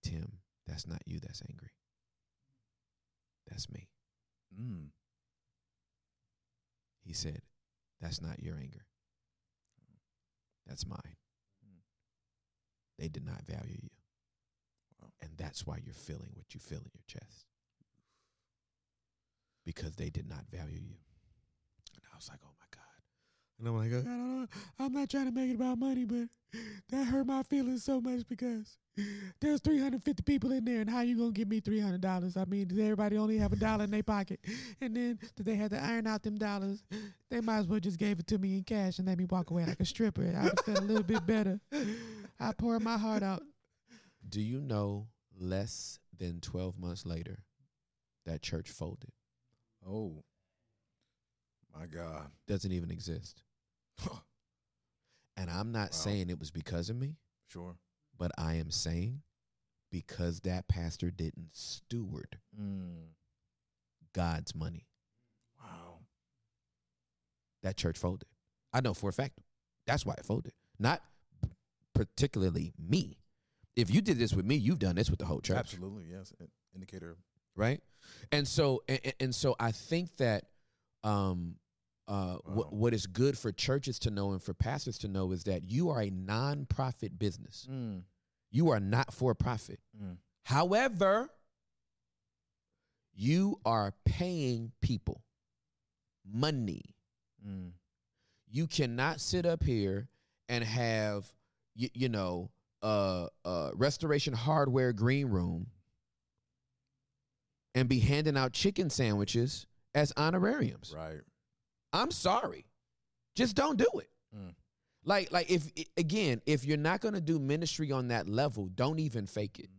Tim, that's not you that's angry. That's me. Mm. He said, That's not your anger. That's mine. They did not value you. Wow. And that's why you're feeling what you feel in your chest. Because they did not value you. And I was like, oh my God. And I'm like, I don't know. I'm not trying to make it about money, but that hurt my feelings so much because there's 350 people in there, and how you gonna give me $300? I mean, does everybody only have a dollar in their pocket? And then did they have to iron out them dollars? They might as well just gave it to me in cash and let me walk away like a stripper. I would felt a little bit better. I poured my heart out. Do you know less than 12 months later, that church folded? Oh, my God. Doesn't even exist. And I'm not Wow. saying it was because of me, Sure. but I am saying because that pastor didn't steward Mm. God's money, Wow. that church folded. I know for a fact that's why it folded. Not particularly me. If you did this with me, you've done this with the whole church. Absolutely. Yes. In- Indicator. Right? And so and, and so I think that um uh Wow. what what is good for churches to know and for pastors to know is that you are a non-profit business. Mm. You are not for profit. Mm. However, you are paying people money. Mm. You cannot sit up here and have you, you know uh uh restoration hardware green room and be handing out chicken sandwiches as honorariums. Right. I'm sorry. Just don't do it. Mm. Like like if again, if you're not going to do ministry on that level, don't even fake it.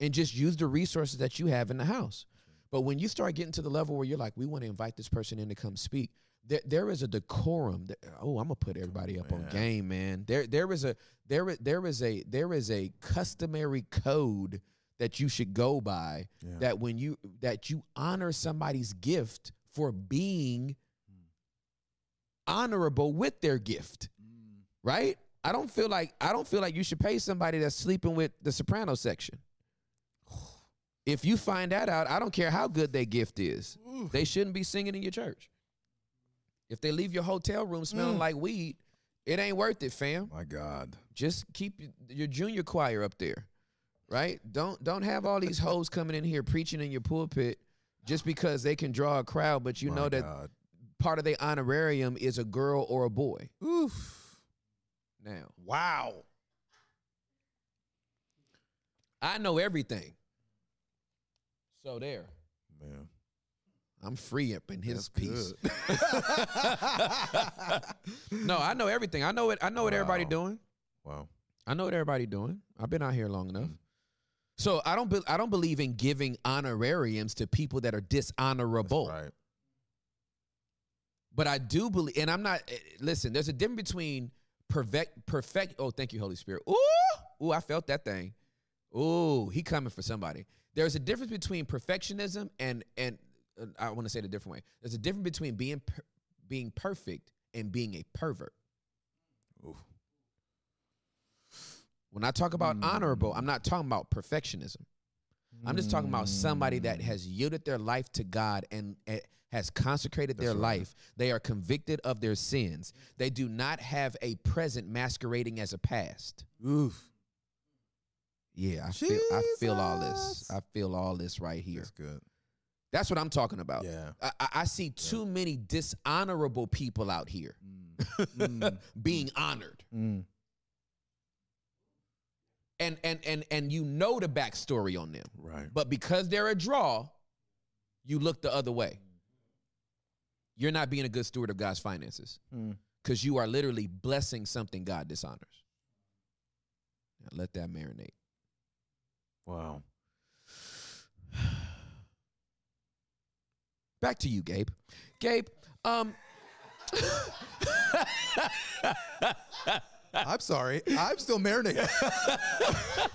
And just use the resources that you have in the house. But when you start getting to the level where you're like, we want to invite this person in to come speak, there, there is a decorum. That, oh, I'm gonna put everybody up on game, man. There there is a there there is a there is a customary code that you should go by Yeah. that when you that you honor somebody's gift for being honorable with their gift mm. right? I don't feel like i don't feel like you should pay somebody that's sleeping with the soprano section. If you find that out i don't care how good their gift is they shouldn't be singing in your church. If they leave your hotel room smelling mm. like weed it ain't worth it fam. My God. just keep your junior choir up there, right? Don't don't have all these hoes coming in here preaching in your pulpit just because they can draw a crowd, but you My know that God. part of their honorarium is a girl or a boy. Oof. Now, Wow. I know everything. So there. Man. I'm free up in his That's piece. no, I know everything. I know it. I know what everybody doing. wow. I know what everybody doing. I've been out here long enough. So I don't. Be, I don't believe in giving honorariums to people that are dishonorable. Right. But I do believe, and I'm not. eh, Listen, there's a difference between perfect, perfect. Oh, thank you, Holy Spirit. Ooh, ooh, I felt that thing. Ooh, he coming for somebody. There's a difference between perfectionism and and uh, I want to say it a different way. There's a difference between being per, being perfect and being a pervert. Oof. When I talk about Mm. honorable, I'm not talking about perfectionism. I'm just talking about somebody that Mm. has yielded their life to God and eh, has consecrated their right. life. They are convicted of their sins. They do not have a present masquerading as a past. Oof. Yeah, I feel I feel all this. I feel all this right here. That's good. That's what I'm talking about. Yeah. I, I- I see too many dishonorable people out here Mm. being honored. Mm. And and and and you know the backstory on them. Right. But because they're a draw, you look the other way. You're not being a good steward of God's finances Mm. because you are literally blessing something God dishonors. Now let that marinate. Wow. Back to you, Gabe. Gabe, um, I'm sorry. I'm still marinating.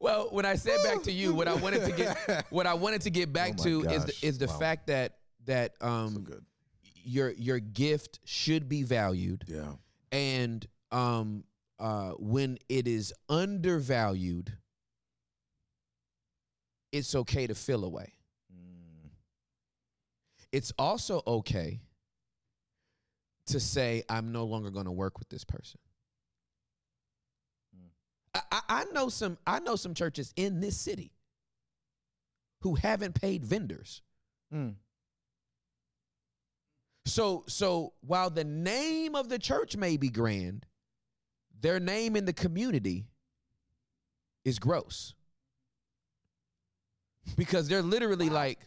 well, when I said back to you, what I wanted to get, what I wanted to get back Oh to is the, is the Wow. fact that that so um good. your your gift should be valued. Yeah. and um uh when it is undervalued it's okay to feel away Mm. it's also okay to say i'm no longer going to work with this person Mm. I, I, know some i know some churches in this city who haven't paid vendors Mm. So so while the name of the church may be grand, their name in the community is gross. Because they're literally like,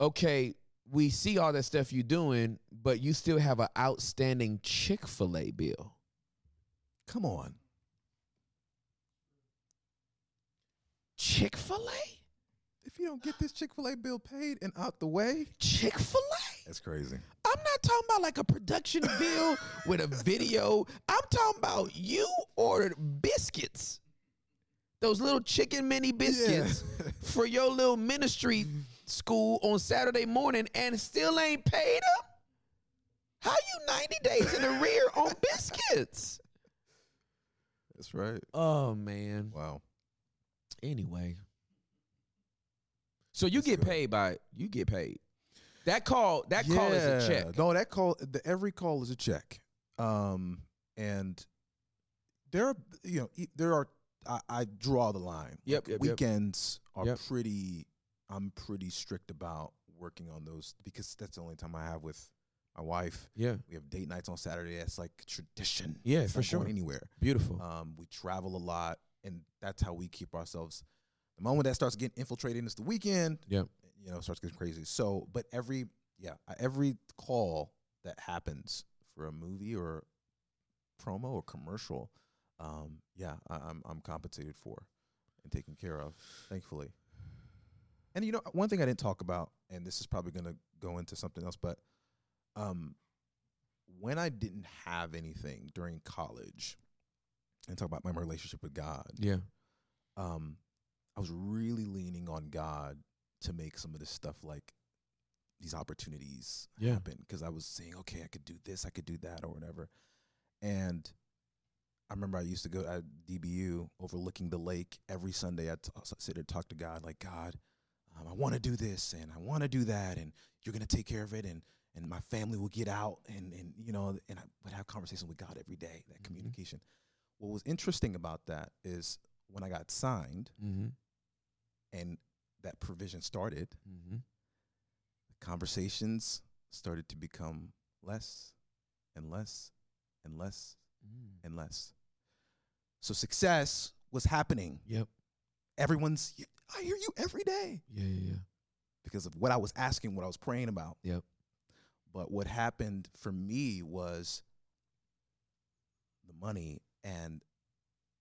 okay, we see all that stuff you're doing, but you still have an outstanding Chick-fil-A bill. Come on. Chick-fil-A? If you don't get this Chick fil A bill paid and out the way, Chick-fil-A? that's crazy. I'm not talking about like a production bill with a video. I'm talking about you ordered biscuits. Those little chicken mini biscuits for your little ministry school on Saturday morning and still ain't paid them? How you 90 days in the rear on biscuits? That's right. Oh man. Wow. Anyway. So you get paid by you get paid. That call that call is a check. No, that call. The, every call is a check. Um, and there are you know there are I, I draw the line. Yep, Like, yep, yep. weekends are Yep. pretty. I'm pretty strict about working on those because that's the only time I have with my wife. Yeah. We have date nights on Saturday. That's like tradition. Yeah, It's for sure. Anywhere. Beautiful. Um, we travel a lot, and that's how we keep ourselves. The moment that starts getting infiltrated is the weekend. Yeah, You know, starts getting crazy. So, but every yeah, every call that happens for a movie or promo or commercial, um, yeah, I, I'm I'm compensated for and taken care of, thankfully. And you know, one thing I didn't talk about, and this is probably going to go into something else, but um, when I didn't have anything during college, and talk about my relationship with God, Yeah. um, I was really leaning on God to make some of this stuff like these opportunities Yeah. happen because I was saying, okay, I could do this, I could do that, or whatever. And I remember I used to go at DBU overlooking the lake every Sunday. I'd t- sit there and talk to God, like, God, um, I want to do this and I want to do that, and you're going to take care of it, and and my family will get out, and and you know, and I would have conversation with God every day. That communication. What was interesting about that is when I got signed Mm-hmm. and that provision started, Mm-hmm. conversations started to become less and less and less Mm. and less. So success was happening. Yep. Everyone's, I hear you every day Yeah, yeah, yeah. because of what I was asking, what I was praying about. Yep. But what happened for me was the money and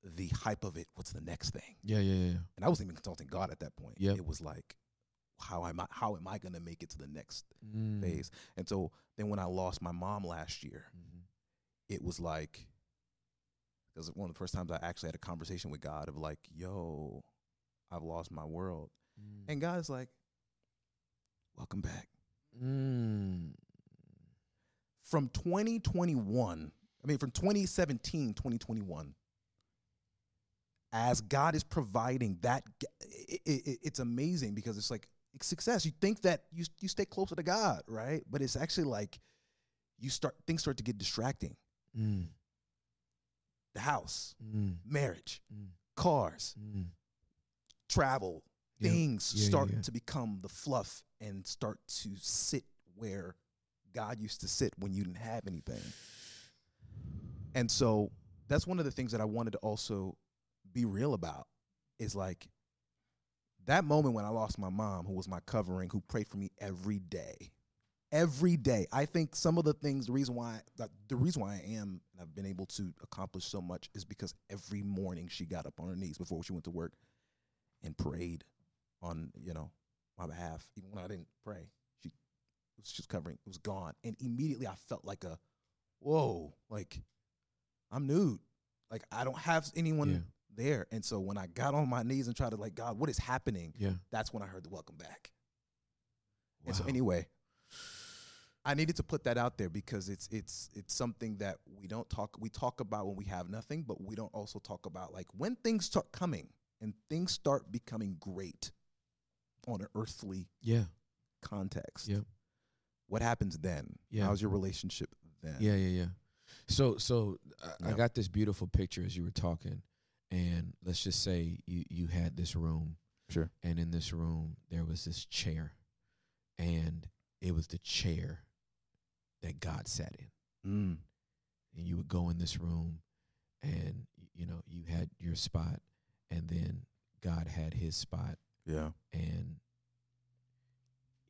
the hype of it. What's the next thing? Yeah, yeah, yeah. And I wasn't even consulting God at that point. Yeah. It was like, how am I? How am I going to make it to the next Mm. phase? And so then when I lost my mom last year, Mhm. it was like it was one of the first times I actually had a conversation with God of like, yo, I've lost my world. Mm. And God's like, welcome back. Mm. From 2021, I mean, from 2017, 2021, as God is providing that, it, it, it's amazing because it's like it's success. You think that you, you stay closer to God, right? But it's actually like you start, things start to get distracting. Mm. The house, Mm. marriage, Mm. cars, Mm. Travel, Yeah. things yeah, start yeah. to become the fluff and start to sit where God used to sit when you didn't have anything. And so that's one of the things that I wanted to also be real about is like that moment when I lost my mom, who was my covering, who prayed for me every day. Every day. I think some of the things, the reason why the reason why I am and I've been able to accomplish so much is because every morning she got up on her knees before she went to work and prayed on, you know, my behalf. Even when I didn't pray. She was just covering, it was gone. And immediately I felt like a whoa, like I'm nude. Like I don't have anyone Yeah. there. And so when I got on my knees and tried to like, God, what is happening? Yeah. That's when I heard the welcome back. And so anyway, I needed to put that out there because it's it's it's something that we don't talk we talk about when we have nothing, but we don't also talk about like when things start coming and things start becoming great on an earthly Yeah. context. Yep. What happens then? Yeah. How's your relationship then? Yeah, yeah, yeah. So, so I, I got this beautiful picture as you were talking, and let's just say you you had this room, Sure. and in this room there was this chair, and it was the chair that God sat in. Mm. And you would go in this room, and you know you had your spot, and then God had His spot, Yeah. and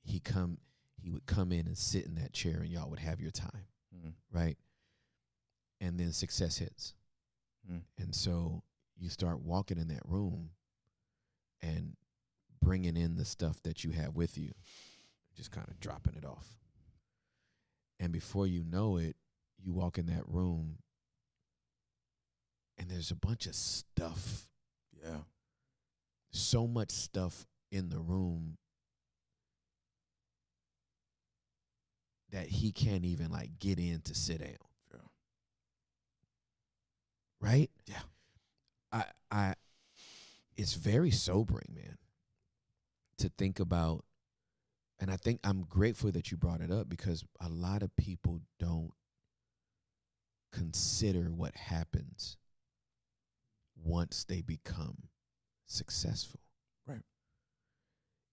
he come he would come in and sit in that chair, and y'all would have your time, Mm. right? And then success hits, Mm. and so you start walking in that room, and bringing in the stuff that you have with you, just kind of dropping it off. And before you know it, you walk in that room and there's a bunch of stuff, Yeah. so much stuff in the room that he can't even like get in to sit down. Yeah. Right? Yeah. I I it's very sobering, man, to think about and I think I'm grateful that you brought it up because a lot of people don't consider what happens once they become successful. Right.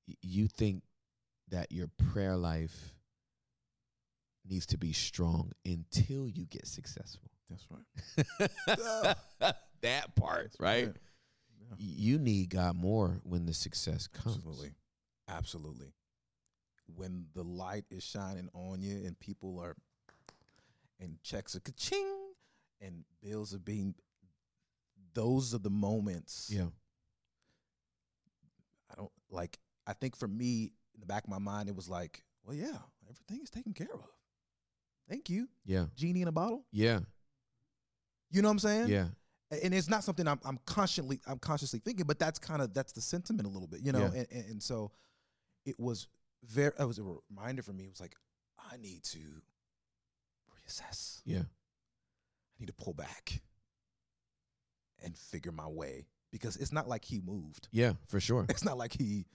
Y- You think that your prayer life needs to be strong until you get successful. That's right. that part, right? Yeah. You need God more when the success comes. Absolutely. Absolutely. When the light is shining on you and people are and checks are ka-ching and bills are being those are the moments Yeah. I don't like I think for me in the back of my mind it was like, well yeah, everything is taken care of. Thank you. Yeah. Genie in a bottle. Yeah. You know what I'm saying? Yeah. and it's not something I'm, I'm consciously I'm consciously thinking, but that's kind of that's the sentiment a little bit, you know. Yeah. And, and, and so it was very it was a reminder for me. It was like I need to reassess. Yeah. I need to pull back and figure my way because it's not like he moved. Yeah, for sure. It's not like he.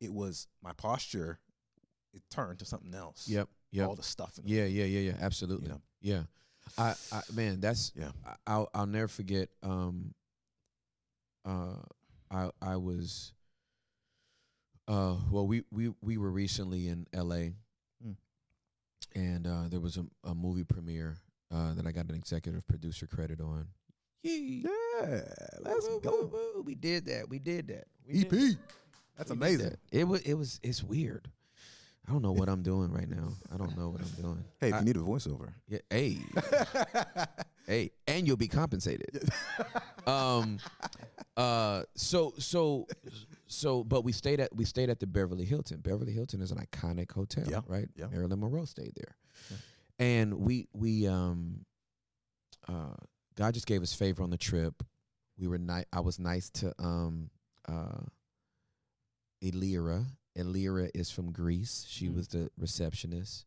It was my posture. It turned to something else. Yep. Yep. All the stuff. In Yeah, yeah, yeah, yeah. Absolutely. You know? Yeah. I, I man, that's Yeah. I, I'll I'll never forget. Um. Uh, I I was. Uh, well, we we we were recently in L.A. Mm. and uh, there was a, a movie premiere uh, that I got an executive producer credit on. Yeah. Let's Woo, go. woo, woo. We did that. We did that. We EP. did That's we amazing. that. It was it was it's weird. I don't know what I'm doing right now. I don't know what I'm doing. Hey, if I- you need a voiceover. yeah, hey, hey, and you'll be compensated. um, uh, so so so, but we stayed at we stayed at the Beverly Hilton. Beverly Hilton is an iconic hotel, Yeah, right? yeah. Marilyn Monroe stayed there, and we we um, uh, God just gave us favor on the trip. We were nice. I was nice to um, uh, Elira. Elira is from Greece. She Mm. was the receptionist.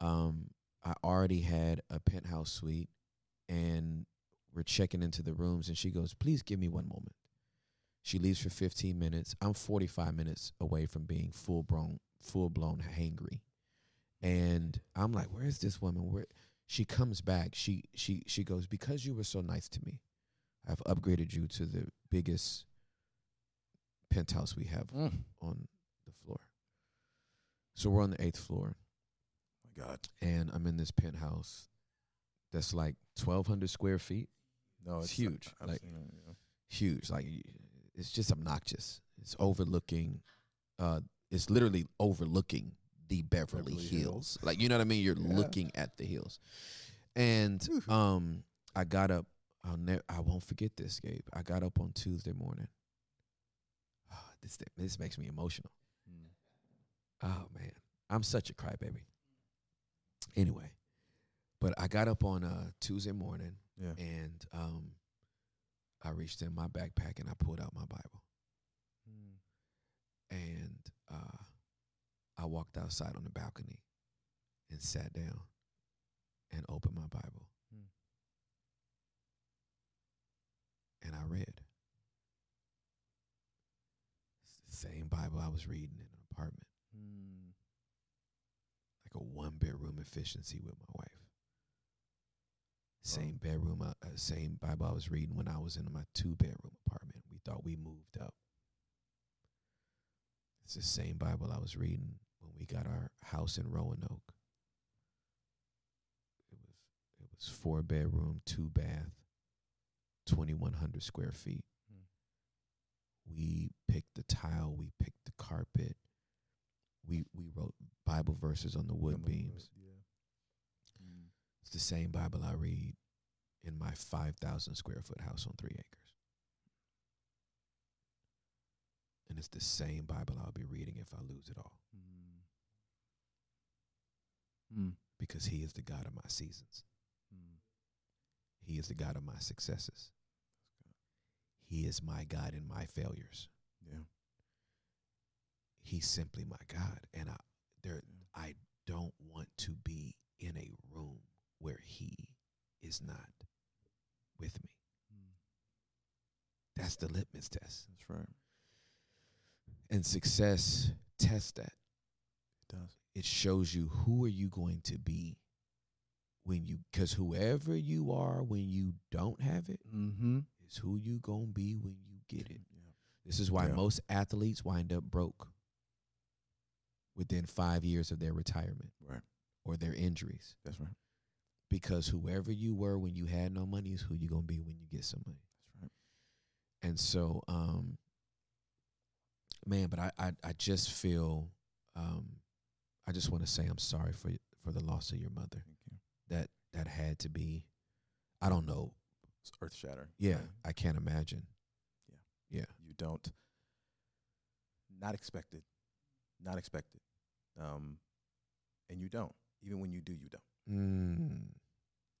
Um, I already had a penthouse suite, and we're checking into the rooms, and she goes, "Please give me one moment." She leaves for 15 minutes. I'm 45 minutes away from being full blown, full blown hangry, and I'm like, "Where is this woman?" Where she comes back, she she she goes, "Because you were so nice to me, I've upgraded you to the biggest penthouse we have Mm. on the floor." So we're on the eighth floor My God. and I'm in this penthouse that's like 1,200 square feet. No, It's huge, I've like- it, yeah. Huge, like it's just obnoxious. It's overlooking. Uh, it's literally overlooking the Beverly, Beverly Hills. Hills. Like you know what I mean? You're Yeah. looking at the hills. And um, I got up. I'll never. I won't forget this, Gabe. I got up on Tuesday morning. this this makes me emotional. Mm. Oh man, I'm such a crybaby. Anyway, but I got up on uh, Tuesday morning Yeah. and um, I reached in my backpack and I pulled out my Bible Mm. and uh, I walked outside on the balcony and sat down and opened my Bible Hmm. and I read. It's the same Bible I was reading in an apartment. Mm. like a one bedroom efficiency with my wife. Same bedroom, uh, uh, same Bible I was reading when I was in my two bedroom apartment. We thought we moved up. It's the same Bible I was reading when we got our house in Roanoke. It was it was four bedroom, two bath, twenty one hundred square feet. Hmm. We picked the tile, we picked the carpet, we we wrote Bible verses on the wood beams. Yeah. Mm. It's the same Bible I read in my five thousand square foot house on three acres. And it's the same Bible I'll be reading if I lose it all. Mm. Mm. Because he is the God of my seasons. Mm. He is the God of my successes. He is my God in my failures. Yeah. He's simply my God. And I there Yeah. I don't want to be in a room where he is not with me. Mm. That's the litmus test. That's right. And success tests that. It does. It shows you who are you going to be when you cuz whoever you are when you don't have it Mm-hmm. is who you going to be when you get it. Yeah. This is why Yeah. most athletes wind up broke within 5 years of their retirement Right. or their injuries That's right. because whoever you were when you had no money is who you're going to be when you get some money. That's right. And so, um, man, but I, I, I just feel, um, I just want to say I'm sorry for for the loss of your mother. You. That that had to be, I don't know. It's earth shattering. Yeah, I can't imagine. Yeah. yeah, You don't. Not expected. Not expected. Um, and you don't. Even when you do, you don't. mm,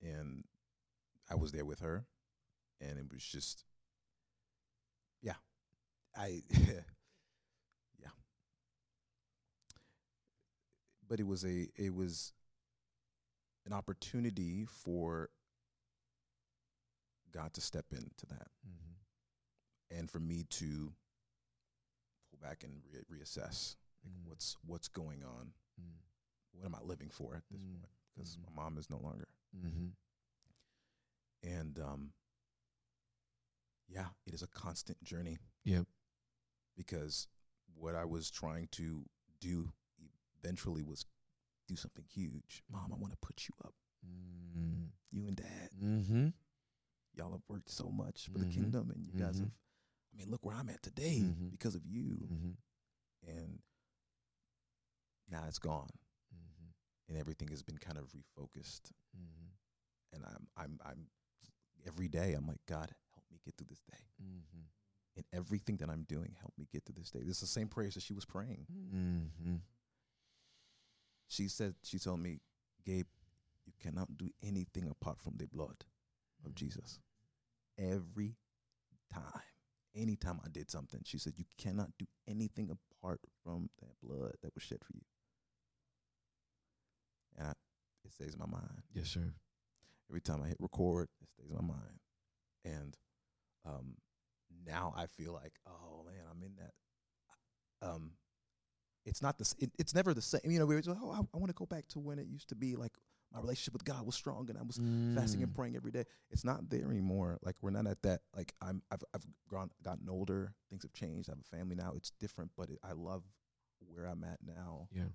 and I was there with her, and it was just, yeah, I, yeah. But it was a it was an opportunity for God to step into that, mhm, and for me to pull back and re- reassess like Mm. what's what's going on. mm, What am I living for at this Mm. point? Because Mhm. my mom is no longer. mhm, and um yeah it is a constant journey Yep. because what i was trying to do eventually was do something huge. Mom i want to put you up. Mm, you and dad. Mhm, y'all have worked so much for the Mhm. kingdom and you guys Mhm. have i mean look where i'm at today Mhm. because of you. Mhm, and now it's gone. And everything has been kind of refocused. And i'm i'm i'm every day i'm like god help me get through this day. In everything that I'm doing, help me get through this day. This is the same prayers that she was praying. She said, she told me, Gabe, you cannot do anything apart from the blood of Jesus. Every time, anytime I did something, she said, you cannot do anything apart from that blood that was shed for you. And I, it stays in my mind. Yes, sir. Every time I hit record, it stays in my mind. And um, now I feel like, oh man, I'm in that. Um, it's not the. It, it's never the same. You know, we were just, oh, I, I want to go back to when it used to be. Like my relationship with God was strong, and I was fasting and Mm. praying every day. It's not there anymore. Like we're not at that. Like I'm. I've I've grown, gotten older. Things have changed. I have a family now. It's different, but it, I love where I'm at now. Yeah,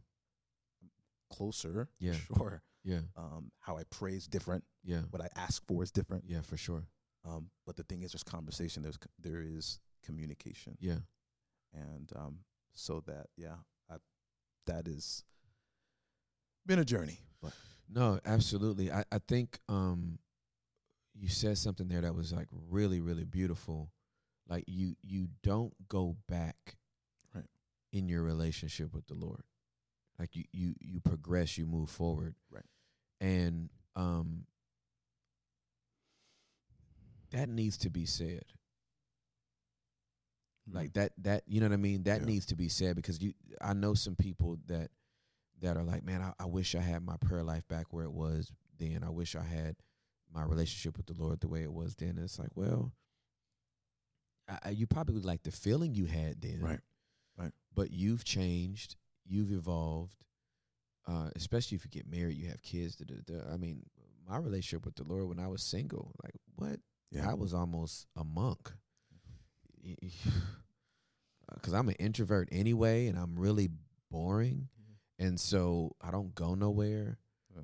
Closer, Yeah. sure. yeah, Um, how I pray is different. yeah, What I ask for is different. yeah, for sure. Um, but the thing is, there's conversation. There's there is communication, Yeah, and um, so that yeah, that is been a journey. But no, absolutely. I, I think um, you said something there that was like really, really beautiful. Like you, you don't go back, Right. in your relationship with the Lord. Like you, you, you progress, you move forward, Right. And um, that needs to be said. Like that that you know what i mean that Yeah. needs to be said because you i know some people that that are like man I, I wish i had my prayer life back where it was then i wish i had my relationship with the lord the way it was then it's like well I, you probably would like the feeling you had then Right. Right. but you've changed you've evolved uh, especially if you get married you have kids da, da, da. i mean my relationship with the lord when i was single like what Yeah. i was almost a monk because I'm an introvert anyway, and I'm really boring. Mhm. and so I don't go nowhere. Yeah.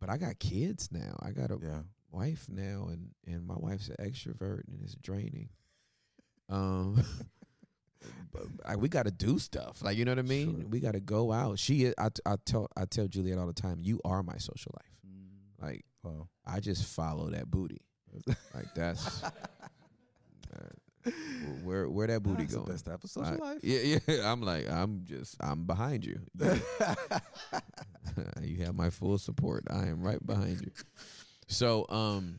But I got kids now. I got a Yeah. wife now, and and my wife's an extrovert, and it's draining. Um, but I, we got to do stuff, like you know what I mean. Sure. We got to go out. She, is, I, I tell, I tell Juliet all the time, you are my social life. Like Wow. I just follow that booty. Like that's uh, where where that booty That's the going. best type of social I- life. Yeah, yeah. I'm like, I'm just, I'm behind you. you have my full support. I am right behind you. So, um,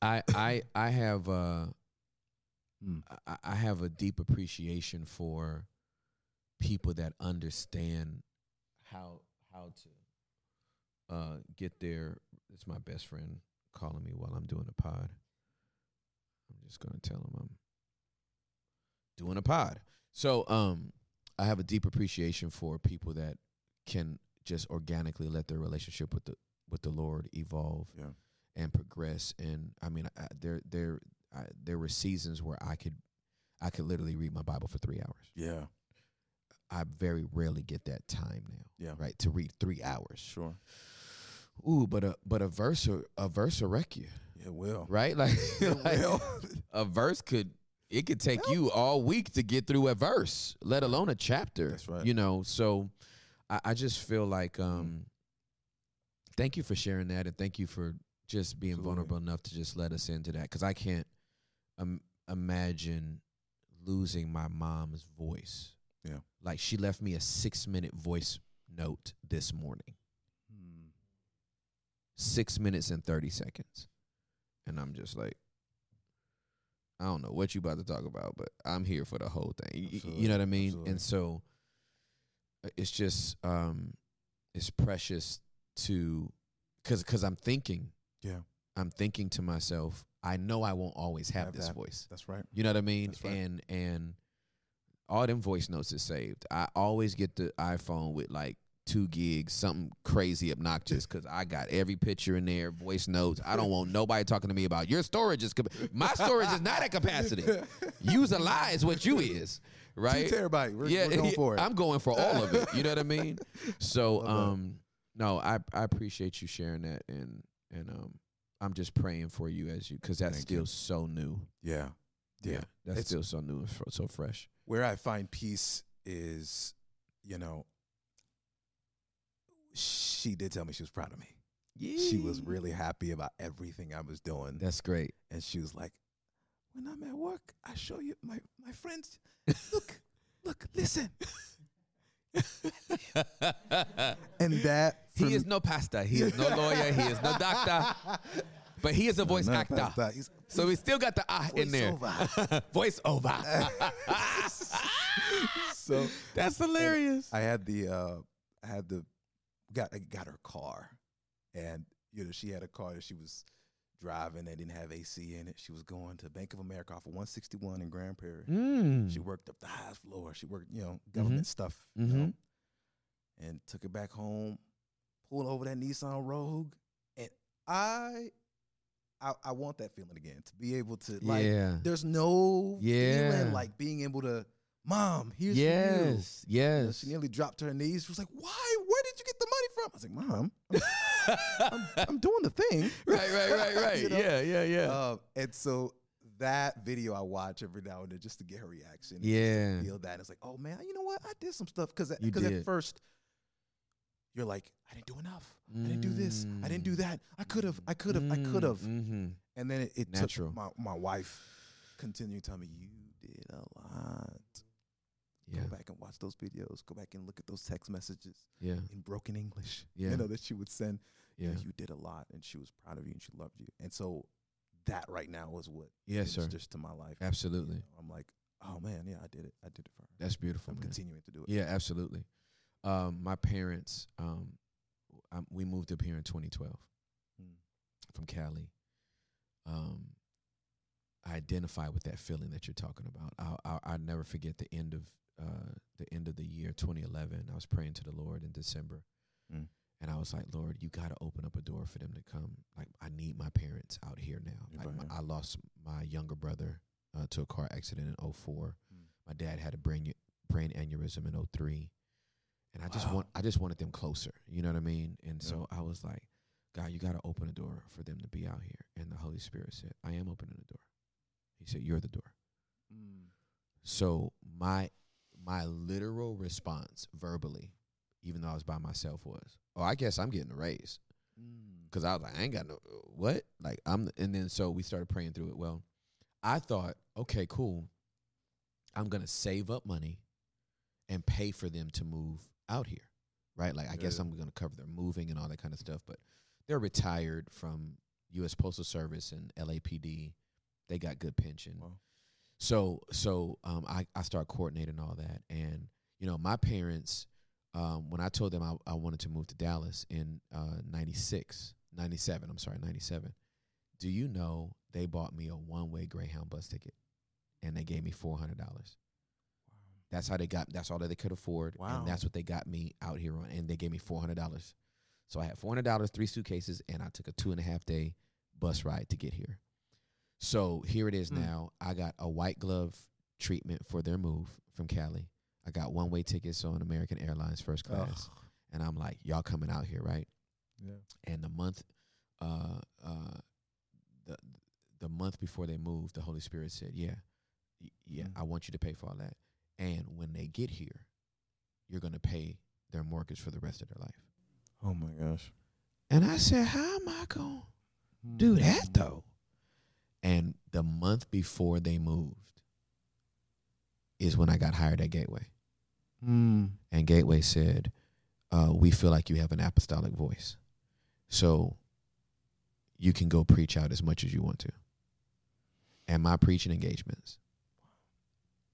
I, I, I have, uh, Mm. I, I have a deep appreciation for people that understand how how to uh get their. It's my best friend calling me while I'm doing a pod. I'm just gonna tell him I'm doing a pod. So um I have a deep appreciation for people that can just organically let their relationship with the with the Lord evolve Yeah. and progress. And I mean, I, there there I, there were seasons where I could I could literally read my Bible for three hours. Yeah. I very rarely get that time now. Yeah. right to read three hours. Sure. Ooh, but a but a verse a verse will wreck you, It will. right? Like, like, a verse could it could take you all week to get through a verse, let alone a chapter. That's right. You know, so I, I just feel like um thank you for sharing that and thank you for just being Absolutely. vulnerable enough to just let us into that because I can't um, imagine losing my mom's voice. Yeah. Like she left me a six minute voice note this morning. Hmm. Six minutes and thirty seconds. And I'm just like I don't know what you about to talk about, but I'm here for the whole thing. Y- y- You know what I mean? Absolutely. And so uh, it's just um it's precious to cuz cuz I'm thinking Yeah. I'm thinking to myself, I know I won't always have, Have this that. voice. That's right. You know what I mean? Right. And and all them voice notes is saved. I always get the iPhone with like two gigs, something crazy obnoxious, because I got every picture in there, voice notes. I don't want nobody talking to me about your storage is my storage is not at capacity. Use a lie is what you is, right? Two terabyte. We're, yeah, we're going for it. I'm going for all of it. You know what I mean? So, um, no, I I appreciate you sharing that, and and um, I'm just praying for you as you, because that's Thank still you. so new. yeah. Yeah. that's It's- still so new and so fresh. Where I find peace is, you know, she did tell me she was proud of me. She was really happy about everything I was doing. That's great. and she was like, "When I'm at work, I show you my my friends. Look, look, listen." and that he is no pastor. He is no lawyer. He is no doctor. But he is a voice not actor. He's- So we still got the ah in there. voiceover. voice over. so That's hilarious. I had the uh I had the got got her car, and you know she had a car that she was driving that didn't have AC in it. She was going to Bank of America off of 161 in Grand Prairie. Mm. She worked up the highest floor. She worked, you know, government stuff. You Mhm. know, and took it back home. Pulled over that Nissan Rogue, and I, I, I want that feeling again to be able to like. yeah. There's no Yeah. feeling like being able to, Mom, here's you. Yes. You know, Yes. she nearly dropped to her knees. She was like, "Why? Where did you get the money from?" I was like, "Mom, I'm, I'm doing the thing." right, right, right, right. You know? Yeah, yeah, yeah. Um, and so that video I watch every now and then just to get her reaction. Yeah. feel that. It's like, oh man, you know what? I did some stuff because You because at first you're like, I didn't do enough. I didn't do this. I didn't do that. I could have. I could have. I could have. Mm-hmm. And then it, it Natural. took my my wife continued to tell me you did a lot. Yeah, Go back and watch those videos. Go back and look at those text messages yeah, in broken English. Yeah. You know that she would send. You, yeah. you did a lot, and she was proud of you, and she loved you. And so that right now is what Yes, sir. ministers to my life. You Absolutely. know, I'm like, oh man, yeah, I did it. I did it for her. That's beautiful. I'm man. continuing to do it. Yeah, absolutely. Um, my parents, um, um, we moved up here in 2012 Mm. from Cali. Um, I identify with that feeling that you're talking about. I'll, I'll, I'll never forget the end of uh, the end of the year 2011. I was praying to the Lord in December, Mm. and I was like, Lord, you got to open up a door for them to come. Like, I need my parents out here now. Like, right, my. I lost my younger brother uh, to a car accident in 04. Mm. My dad had a brain brain aneurysm in 03. and I just want I just wanted them closer. You know what I mean? And so I was like, God, you got to open a door for them to be out here. And the Holy Spirit said, I am opening the door. He said, You're the door. So my my literal response verbally, even though I was by myself, was, "Oh, I guess I'm getting a raise." Mm. Because I was like, "I ain't got no what." Like I'm, and then so we started praying through it. Well, I thought, okay, cool. I'm gonna save up money and pay for them to move out here, right? Like I guess I'm gonna cover their moving and all that kind of stuff. But they're retired from U.S. Postal Service and LAPD. They got good pension. Wow. So so um, I I start coordinating all that, and you know my parents um, when I told them I, I wanted to move to Dallas in uh, 96, 97, I'm sorry, 97, do you know they bought me a one way Greyhound bus ticket and they gave me $400? Wow. That's how they got, that's all that they could afford. Wow. And that's what they got me out here on. And they gave me $400. So I had $400, three suitcases, and I took a two and a half day bus ride to get here. So here it is Hmm. now. I got a white glove treatment for their move from Cali. I got one way tickets on American Airlines first class. And I'm like, y'all coming out here, right? Yeah. And the month uh uh the the month before they moved, the Holy Spirit said, Yeah, y- yeah, Mm. I want you to pay for all that. And when they get here, you're gonna pay their mortgage for the rest of their life. Oh my gosh. And I said, How am I gonna do that though? And the month before they moved is when I got hired at Gateway. Mm. And Gateway said, uh, "We feel like you have an apostolic voice, so you can go preach out as much as you want to." And my preaching engagements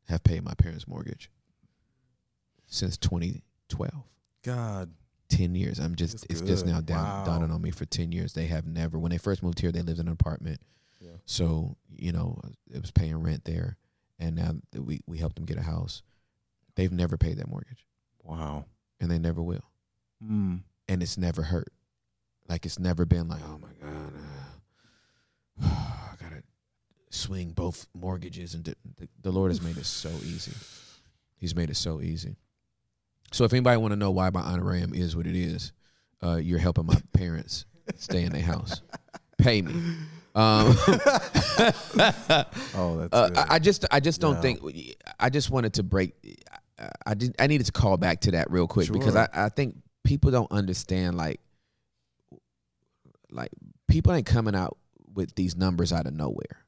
have paid my parents' mortgage since 2012. God. 10 years. I'm just That's it's just now down, Wow. dawning on me for 10 years. They have never when they first moved here, they lived in an apartment. Yeah. So, you know, it was paying rent there and now that we we helped them get a house. They've never paid that mortgage Wow. and they never will. Mm. And it's never hurt. Like it's never been like, "Oh my god, uh, I got to swing both mortgages and the, the, the Lord has made it so easy. He's made it so easy. So if anybody want to know why my honorarium is what it is, uh, you're helping my parents stay in their house. Pay me. Um, Oh, that's uh. I, I just, I just don't Yeah. think. I just wanted to break. I, I did. I needed to call back to that real quick because I, I think people don't understand. Like, like people ain't coming out with these numbers out of nowhere.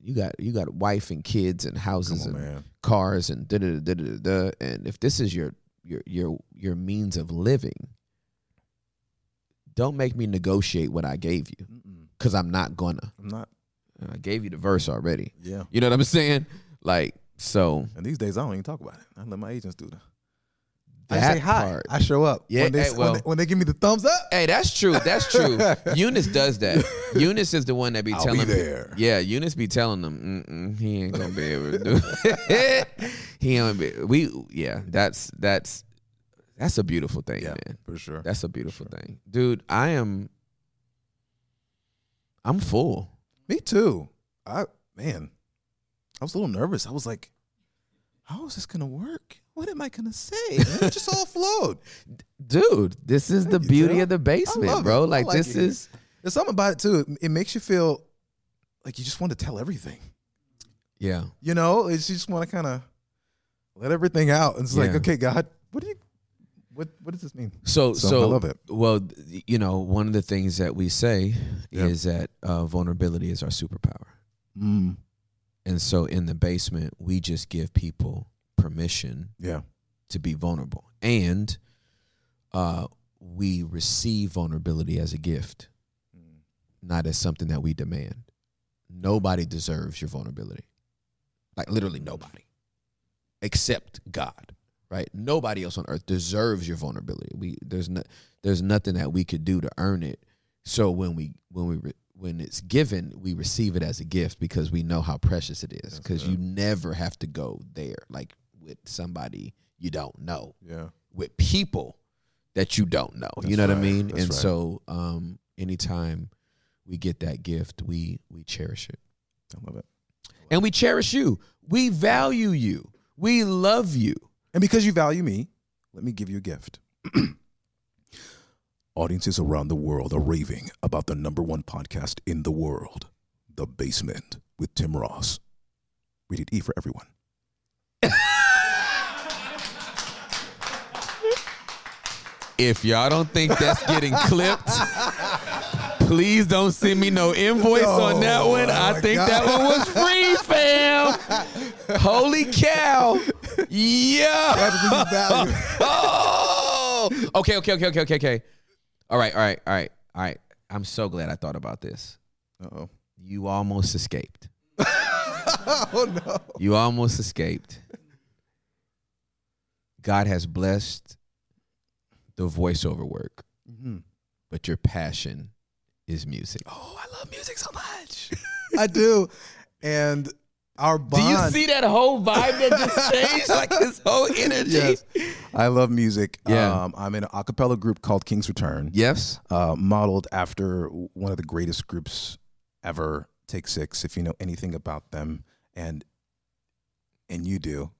You got you got a wife and kids and houses on, and man. cars and da da da da da. da. And if this is your your your your means of living, don't make me negotiate what I gave you because I'm not gonna. I'm not. I gave you the verse already. Yeah. You know what I'm saying? Like so. And these days, I don't even talk about it. I let my agents do that. That I say hi. part. I show up. Yeah, When they, eh, hey, when well- they, when they give me the thumbs up, Hey, that's true. That's true. Eunice does that. Eunice is the one that be I'll telling be me- there. Yeah, Eunice be telling them, Mm-mm, he ain't gonna be able to do it. he ain't be. We yeah. That's that's that's a beautiful thing, yeah, man. for sure. That's a beautiful thing, dude. I am. I'm full. Me too. I man, I was a little nervous. I was like, how is this gonna work? What am I gonna say? It just all flowed. Dude, this is the you, beauty Tim. of the basement, bro. Like, like this it is There's something about it too. It, it makes you feel like you just want to tell everything. yeah. You know, it's you just want to kind of let everything out. And it's like, okay, God, what do you, what, what does this mean? So, So, so, I love it. Well, you know, one of the things that we say Yeah. is that uh, vulnerability is our superpower. Mm. And so in the basement, we just give people permission Yeah. to be vulnerable. And uh, we receive vulnerability as a gift, not as something that we demand. Nobody deserves your vulnerability. Like literally nobody. Except God. Right? Nobody else on earth deserves your vulnerability. We there's no, there's nothing that we could do to earn it. So when we when we re, when it's given, we receive it as a gift because we know how precious it is. Because you never have to go there, like with somebody you don't know, Yeah. with people that you don't know. you That's know what I mean? That's and right. so, um, anytime we get that gift, we we cherish it, I love it. and we cherish you. We value you. We love you. And because you value me, let me give you a gift. Audiences around the world are raving about the number one podcast in the world, The Basement with Tim Ross. Rated E for everyone. If y'all don't think that's getting clipped, please don't send me no invoice on that Oh, one. I my think that one was free, fam. Holy cow. Yeah. Oh. Okay, okay, okay, okay, okay, okay. All right, all right, all right, all right. I'm so glad I thought about this. Uh-oh. You almost escaped. Oh, no. You almost escaped. God has blessed the voiceover work, Mhm. but your passion is music. Oh, I love music so much. I do. And our bond. Do you see that whole vibe that just changed? Like his whole energy. Yes. I love music. Yeah. Um, I'm in an a cappella group called King's Return. Yes. uh, modeled after one of the greatest groups ever, Take Six. If you know anything about them, and and you do,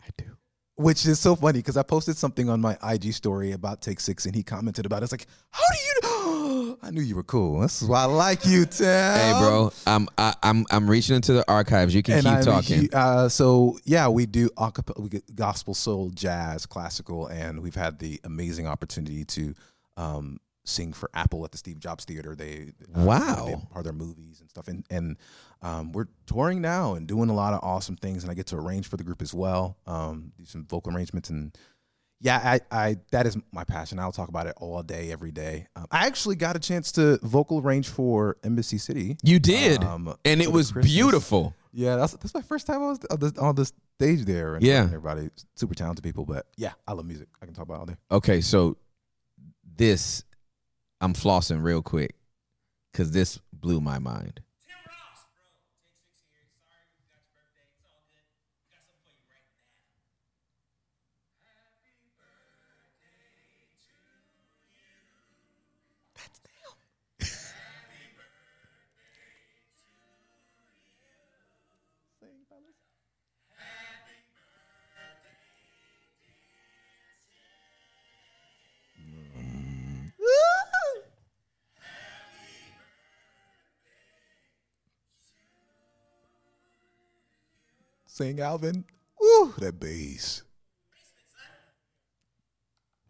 I do. which is so funny because I posted something on my IG story about Take Six, and he commented about it. It's like, how do you? know? I knew you were cool. This is why I like you, Tim. Hey, bro, I'm I, I'm I'm reaching into the archives. You can And keep I'm talking. uh, so yeah, we do acapella, we get gospel, soul, jazz, classical, and we've had the amazing opportunity to um, sing for Apple at the Steve Jobs Theater. They uh, Wow. they part of their movies and stuff, and and um, we're touring now and doing a lot of awesome things. And I get to arrange for the group as well, um, do some vocal arrangements and. Yeah, I, I that is my passion. I'll talk about it all day, every day. Um, I actually got a chance to vocal arrange for Embassy City. you did, um, and it was Christmas- beautiful. yeah, that's that's my first time I was on the, on the stage there. And Yeah. everybody super talented people, but yeah, I love music. I can talk about it all day. Okay, so this I'm flossing real quick because this blew my mind. Sing Alvin. Woo, that bass.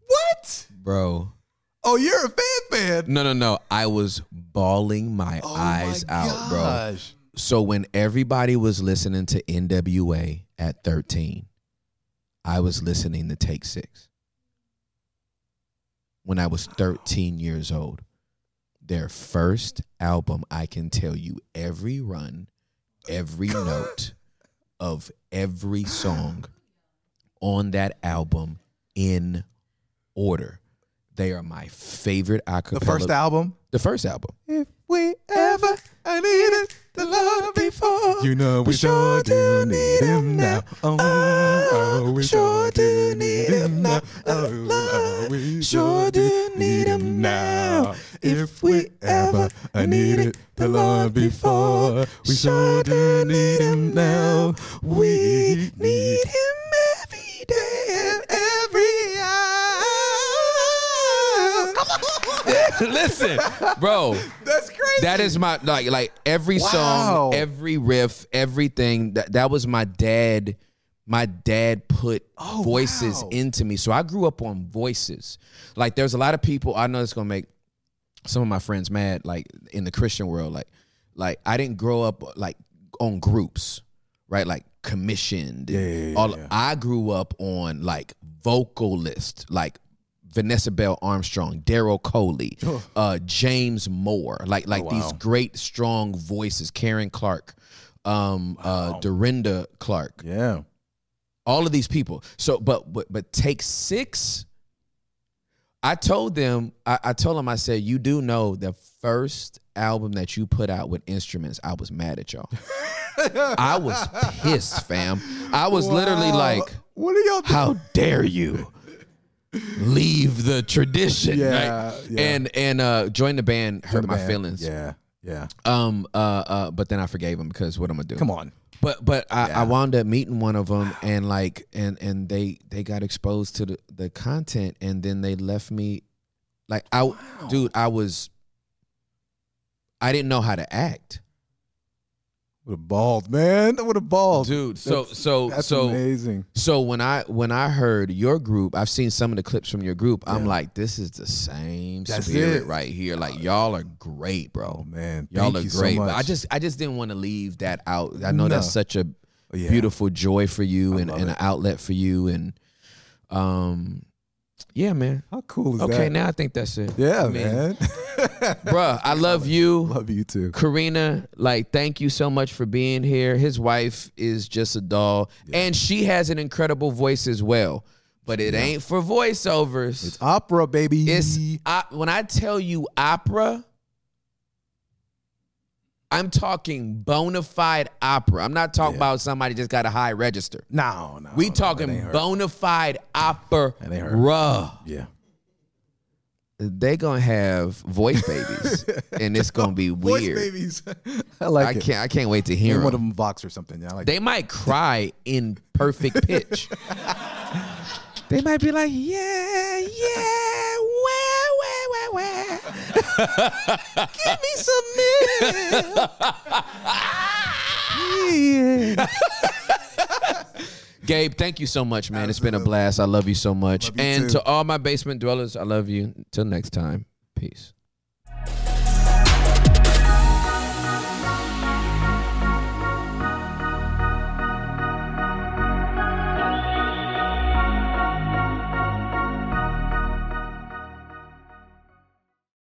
What? Bro. Oh, you're a fan fan. No, no, no. I was bawling my Oh eyes my out, bro. So when everybody was listening to NWA at 13, I was listening to Take Six. When I was 13 years old, their first album, I can tell you every run, every note of every song on that album in order. They are my favorite acapella. The first album. The first album. If we ever I needed the love before, you know we sure do need him now. Oh, ah, oh, we sure do need him now. Oh, oh, we sure do need him now. If we ever I needed the love before, we sure do need him now. We need him every day and every hour. Come on. Listen, bro. That's crazy. That is my like like every Wow. song, every riff, everything. That that was my dad. My dad put Oh, voices wow. into me, so I grew up on voices. Like there's a lot of people I know it's gonna make some of my friends mad. Like in the Christian world, like like I didn't grow up like on groups, right? Like commissioned. Yeah, yeah, yeah, all. I grew up on like vocalist, like Vanessa Bell Armstrong, Daryl Coley, uh, James Moore, like like Oh, these great strong voices. Karen Clark, um, uh, Dorinda Clark, Yeah. All of these people. So, but but but take six. I told them, I, I told them, I said, you do know the first album that you put out with instruments, I was mad at y'all. I was pissed, fam. I was literally Wow. like, what are y'all doing? how dare you leave the tradition? Yeah, right? yeah. And and uh join the band hurt the my band. feelings. Yeah. Yeah. Um uh uh but then I forgave him because what I'm gonna do. Come on. But but I, Yeah. I wound up meeting one of them and like and and they they got exposed to the, the content and then they left me like I dude I was I didn't know how to act. Would a bawled, man. I would have bawled, Dude, so That's- so That's so amazing. so when I when I heard your group, I've seen some of the clips from your group. I'm like, this is the same That's spirit it. right here. Like y'all are great, bro. Oh man, Y'all thank are you so great. but I just I just didn't want to leave that out. I know that's such a Oh, yeah. beautiful joy for you I and, and it. an outlet for you and um yeah man How cool is okay that? now i think that's it yeah, I mean, man. bruh i love you Love you too. karina like thank you so much for being here his wife is just a doll and she has an incredible voice as well but it ain't for voiceovers It's opera, baby. it's op- when I tell you opera, I'm talking bona fide opera. I'm not talking Yeah. about somebody just got a high register. no, no. We no, talking bona fide opera. That ain't her. Yeah. They gonna have voice babies, and it's gonna be Voice weird. babies. I like I it. can't. I can't wait to hear Name one of them. them Vox or something. Yeah, I like They might cry in perfect pitch. they might be like, yeah, yeah, where, where, where, where. Give me some milk. Gabe, thank you so much, man. It's been a blast. I love you so much. You and too. to all my basement dwellers, I love you. Until next time, peace.